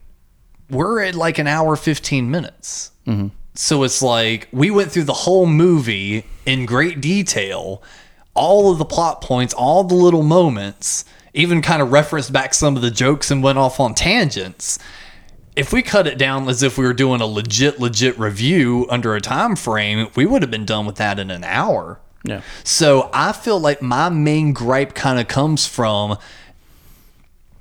we're at like an hour fifteen minutes. So it's like we went through the whole movie in great detail, all of the plot points, all the little moments, even kind of referenced back some of the jokes and went off on tangents if we cut it down as if we were doing a legit legit review under a time frame we would have been done with that in an hour. Yeah, so i feel like my main gripe kind of comes from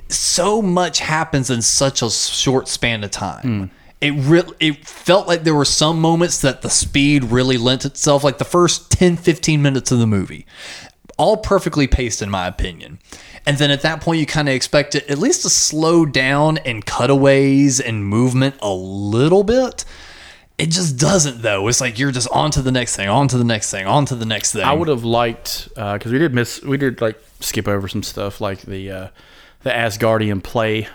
so much happens in such a short span of time. Hmm. It really it felt like there were some moments that the speed really lent itself like the first 10 15 minutes of the movie. All perfectly paced in my opinion and then at that point you kind of expect it at least to slow down in cutaways and movement a little bit. It just doesn't though. It's like you're just on to the next thing on to the next thing on to the next thing. I would have liked because we did miss we did like skip over some stuff like the uh, the Asgardian play.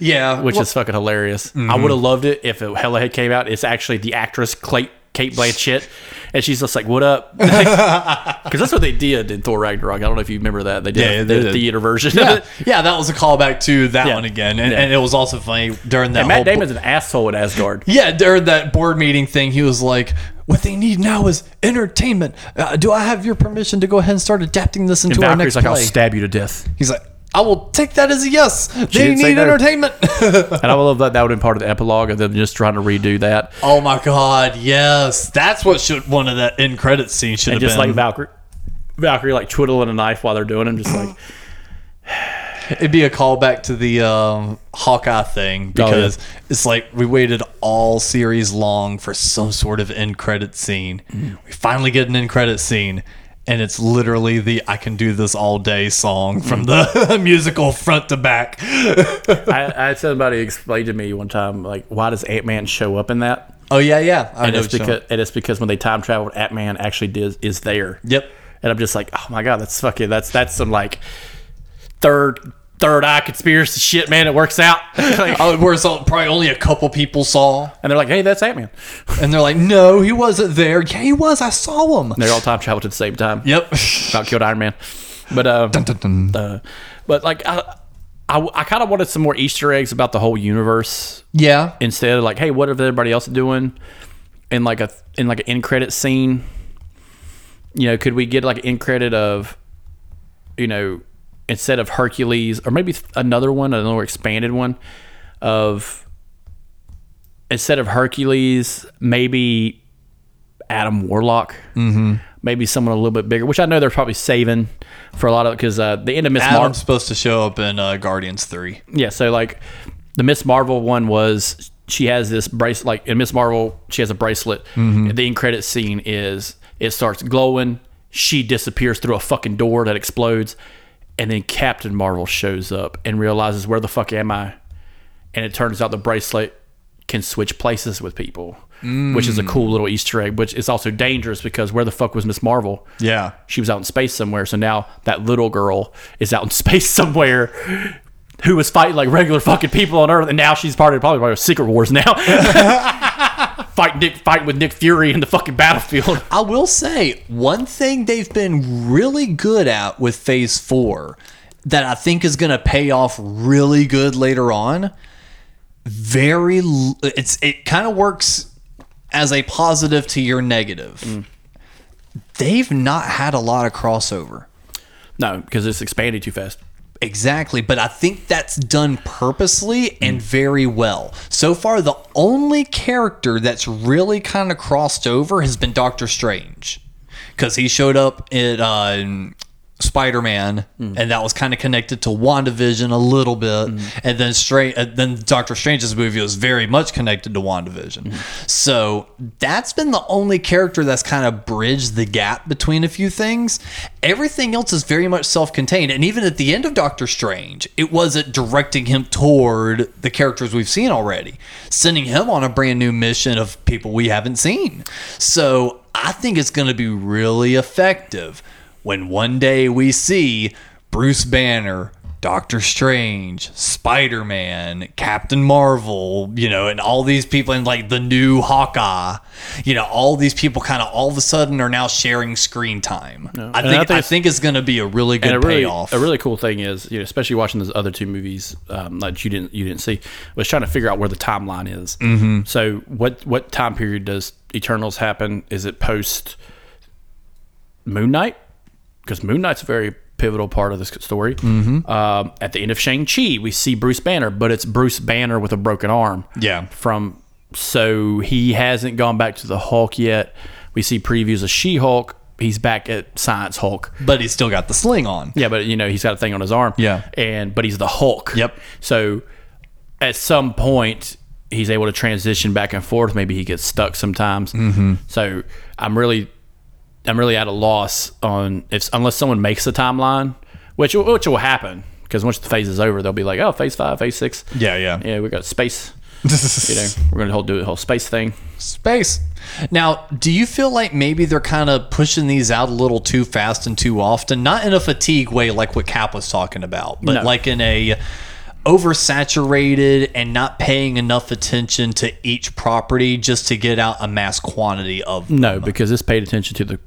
Yeah which well- is fucking hilarious. I would have loved it if it, Hela had came out. It's actually the actress Clay, Cate Blanchett, and she's just like, "What up?" Because that's what they did in Thor Ragnarok. I don't know if you remember that. They did Yeah, a, they the did. theater version. yeah, yeah, that was a callback to that Yeah. one again, and, Yeah. and it was also funny during that. And Matt Damon's an asshole at Asgard. yeah, during that board meeting thing, he was like, "What they need now is entertainment. Uh, do I have your permission to go ahead and start adapting this into And our Valkyrie's next like, play?" "I'll stab you to death." He's like, "I will take that as a yes. They need entertainment." And I would love that. That would be part of the epilogue of them just trying to redo that. oh my god, yes, that's what should one of that end credit scenes should And have just been. like Valkyrie, Valkyrie like twiddling a knife while they're doing it. just like It'd be a callback to the um, Hawkeye thing because it's like we waited all series long for some sort of end credit scene. We finally get an end credit scene, and it's literally the "I Can Do This All Day" song from the mm-hmm. musical front to back. I, I had somebody explain to me one time like why does Ant Man show up in that? Oh yeah, yeah. I And know it's because and it's because when they time traveled, Ant Man actually did is there. Yep. And I'm just like, oh my god, that's fucking that's that's some like third third eye conspiracy shit, man. It works out. Like, Oh, where probably only a couple people saw, and they're like, hey, that's Ant Man. and they're like, "No, he wasn't there. Yeah, he was. I saw him." They all time traveled at the same time. Yep. About killed Iron Man. But um, Dun, dun. uh, but like I I, I kind of wanted some more Easter eggs about the whole universe Yeah. instead of like, hey, what is everybody else doing? In like a in like an end credit scene, you know, could we get like an end credit of, you know, instead of Hercules or maybe another one, another expanded one, of instead of Hercules, maybe Adam Warlock, mm-hmm. maybe someone a little bit bigger, which I know they're probably saving for a lot of because uh, the end of Miss Adam's Marvel. supposed to show up in uh, Guardians Three. Yeah, so like the Miss Marvel one was she has this bracelet. Like in Miss Marvel, she has a bracelet. And the end credit scene is it starts glowing. She disappears through a fucking door that explodes, and then Captain Marvel shows up and realizes where the fuck am I? And it turns out the bracelet can switch places with people, which is a cool little Easter egg. Which is also dangerous because where the fuck was Miss Marvel? Yeah. she was out in space somewhere. So now that little girl is out in space somewhere who was fighting like regular fucking people on Earth, and now she's part of probably part of Secret Wars now. fighting Nick, fighting with Nick Fury in the fucking battlefield. I will say one thing they've been really good at with Phase Four that I think is going to pay off really good later on. Very, it's it kind of works as a positive to your negative. Mm. They've not had a lot of crossover. No, because it's expanded too fast. Exactly, but I think that's done purposely and very well. So far, the only character that's really kind of crossed over has been Doctor Strange, because he showed up in uh, Spider Man, mm. and that was kind of connected to WandaVision a little bit, mm. and then straight, uh, then Doctor Strange's movie was very much connected to WandaVision. Mm. So that's been the only character that's kind of bridged the gap between a few things. Everything else is very much self-contained, and even at the end of Doctor Strange, it wasn't directing him toward the characters we've seen already, sending him on a brand new mission of people we haven't seen. So I think it's going to be really effective when one day we see Bruce Banner, Doctor Strange, Spider Man, Captain Marvel, you know, and all these people, and like the new Hawkeye, you know, all these people kind of all of a sudden are now sharing screen time. I And I think I think think, it's- going to be a really good a really, payoff. a really cool thing is, you know, especially watching those other two movies um, that you didn't you didn't see, was trying to figure out where the timeline is. Mm-hmm. So, what what time period does Eternals happen? Is it post Moon Knight? Because Moon Knight's a very pivotal part of this story. Mm-hmm. Um, at the end of Shang Chi, we see Bruce Banner, but it's Bruce Banner with a broken arm. Yeah. From so he hasn't gone back to the Hulk yet. We see previews of She Hulk. He's back at Science Hulk. but he's still got the sling on. Yeah, but you know he's got a thing on his arm. Yeah. and but he's the Hulk. Yep. So at some point he's able to transition back and forth. Maybe he gets stuck sometimes. Mm-hmm. So I'm really, I'm really at a loss on if unless someone makes a timeline, which which will happen because once the phase is over, they'll be like, oh, phase five, phase six. Yeah, yeah. Yeah, we got space. You know, we're gonna whole do the whole space thing. Space. Now, do you feel like maybe they're kind of pushing these out a little too fast and too often? Not in a fatigue way like what Cap was talking about, but No. like in a oversaturated and not paying enough attention to each property just to get out a mass quantity of No, because this paid attention to the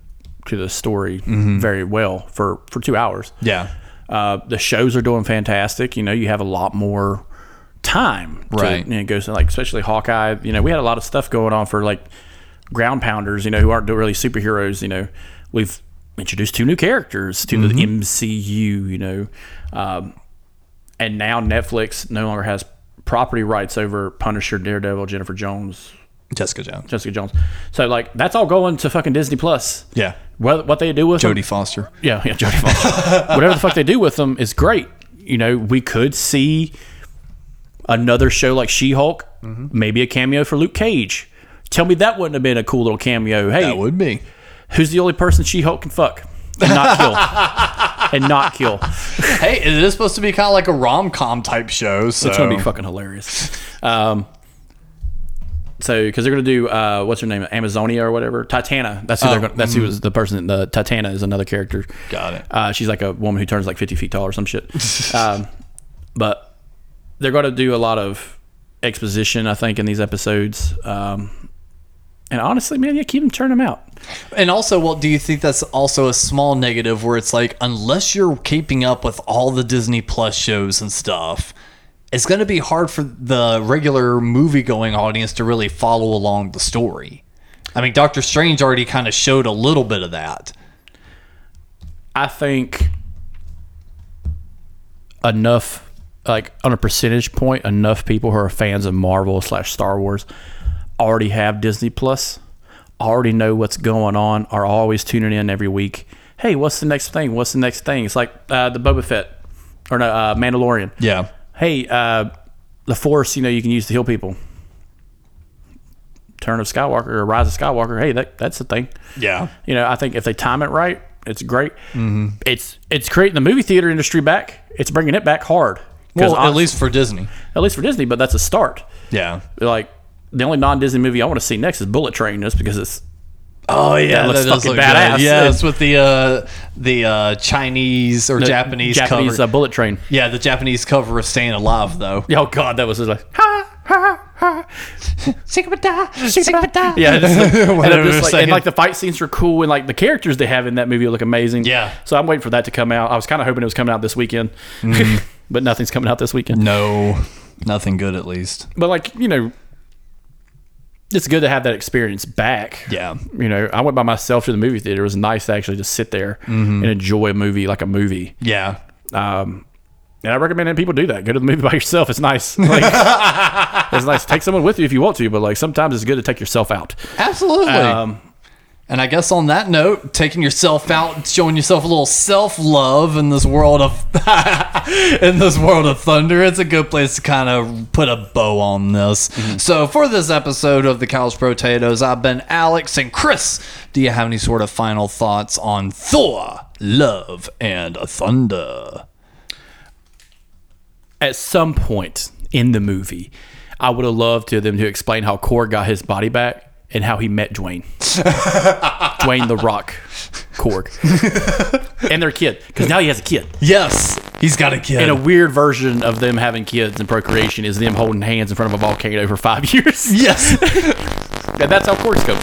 to the story very well for for two hours. yeah Uh, the shows are doing fantastic. You know, you have a lot more time. To, Right. You know, go so like especially Hawkeye. You know, we had a lot of stuff going on for like ground pounders. You know, who aren't really superheroes. You know, we've introduced two new characters to the MCU. You know, um, and now Netflix no longer has property rights over Punisher, Daredevil, Jennifer Jones, Jessica Jones Jessica Jones. So like that's all going to fucking Disney Plus. yeah What what they do with them- Jodie Foster yeah, yeah, Jodie Foster. Whatever the fuck they do with them is great. You know, we could see another show like She Hulk, Mm-hmm. maybe a cameo for Luke Cage. Tell me that wouldn't have been a cool little cameo. Hey, that would be who's the only person She Hulk can fuck and not kill? and not kill. hey it is supposed to be kind of like a rom-com type show so It's gonna be fucking hilarious. Um, so because they're gonna do uh, what's her name, Amazonia or whatever, Titania. That's who they're gonna, that's who is the person. The Titania is another character. Got it. Uh, she's like a woman who turns like fifty feet tall or some shit. um, but they're gonna do a lot of exposition, I think, in these episodes. Um, and honestly, man, yeah, keep them turn them out. And also, well, do you think that's also a small negative where it's like, unless you're keeping up with all the Disney Plus shows and stuff, it's going to be hard for the regular movie going audience to really follow along the story. I mean, Doctor Strange already kind of showed a little bit of that. I think enough, like on a percentage point, enough people who are fans of Marvel slash Star Wars already have Disney Plus, already know what's going on, are always tuning in every week. Hey, what's the next thing? What's the next thing? It's like uh, the Boba Fett or no, uh, Mandalorian. Yeah. Hey, uh, the Force, you know, you can use to heal people. Turn of Skywalker or Rise of Skywalker. Hey, that that's the thing. Yeah. You know, I think if they time it right, it's great. It's it's creating the movie theater industry back. It's bringing it back hard. Well, at least for Disney. at least for Disney, but that's a start. Yeah. Like the only non-Disney movie I want to see next is Bullet Train, just because it's Oh yeah, That looks does fucking look badass. good. Yeah, it's with the uh, the uh, Chinese or Japanese, Japanese cover. uh, Bullet Train. yeah, the Japanese cover of Staying Alive though. Oh God, that was just like ha ha ha. Yeah, it's like, and, just like, and like the fight scenes are cool, and like the characters they have in that movie look amazing. Yeah. So I'm waiting for that to come out. I was kind of hoping it was coming out this weekend, but nothing's coming out this weekend. No, nothing good at least. But like you know, it's good to have that experience back. Yeah. You know, I went by myself to the movie theater. It was nice to actually just sit there and enjoy a movie like a movie. Yeah. Um, and I recommend that people do that. Go to the movie by yourself. It's nice. Like, it's nice. Take someone with you if you want to, but like sometimes it's good to take yourself out. Absolutely. Um, and I guess on that note, taking yourself out, showing yourself a little self love in this world of in this world of thunder, it's a good place to kind of put a bow on this. Mm-hmm. So for this episode of the Couch Potatoes, I've been Alex and Chris. Do you have any sort of final thoughts on Thor, Love, and Thunder? at some point in the movie, I would have loved to them to explain how Korg got his body back and how he met Dwayne. Dwayne the Rock Korg. and their kid. Because now he has a kid. Yes, he's got a kid. And a weird version of them having kids and procreation is them holding hands in front of a volcano for five years. yes. and that's how Korg's go.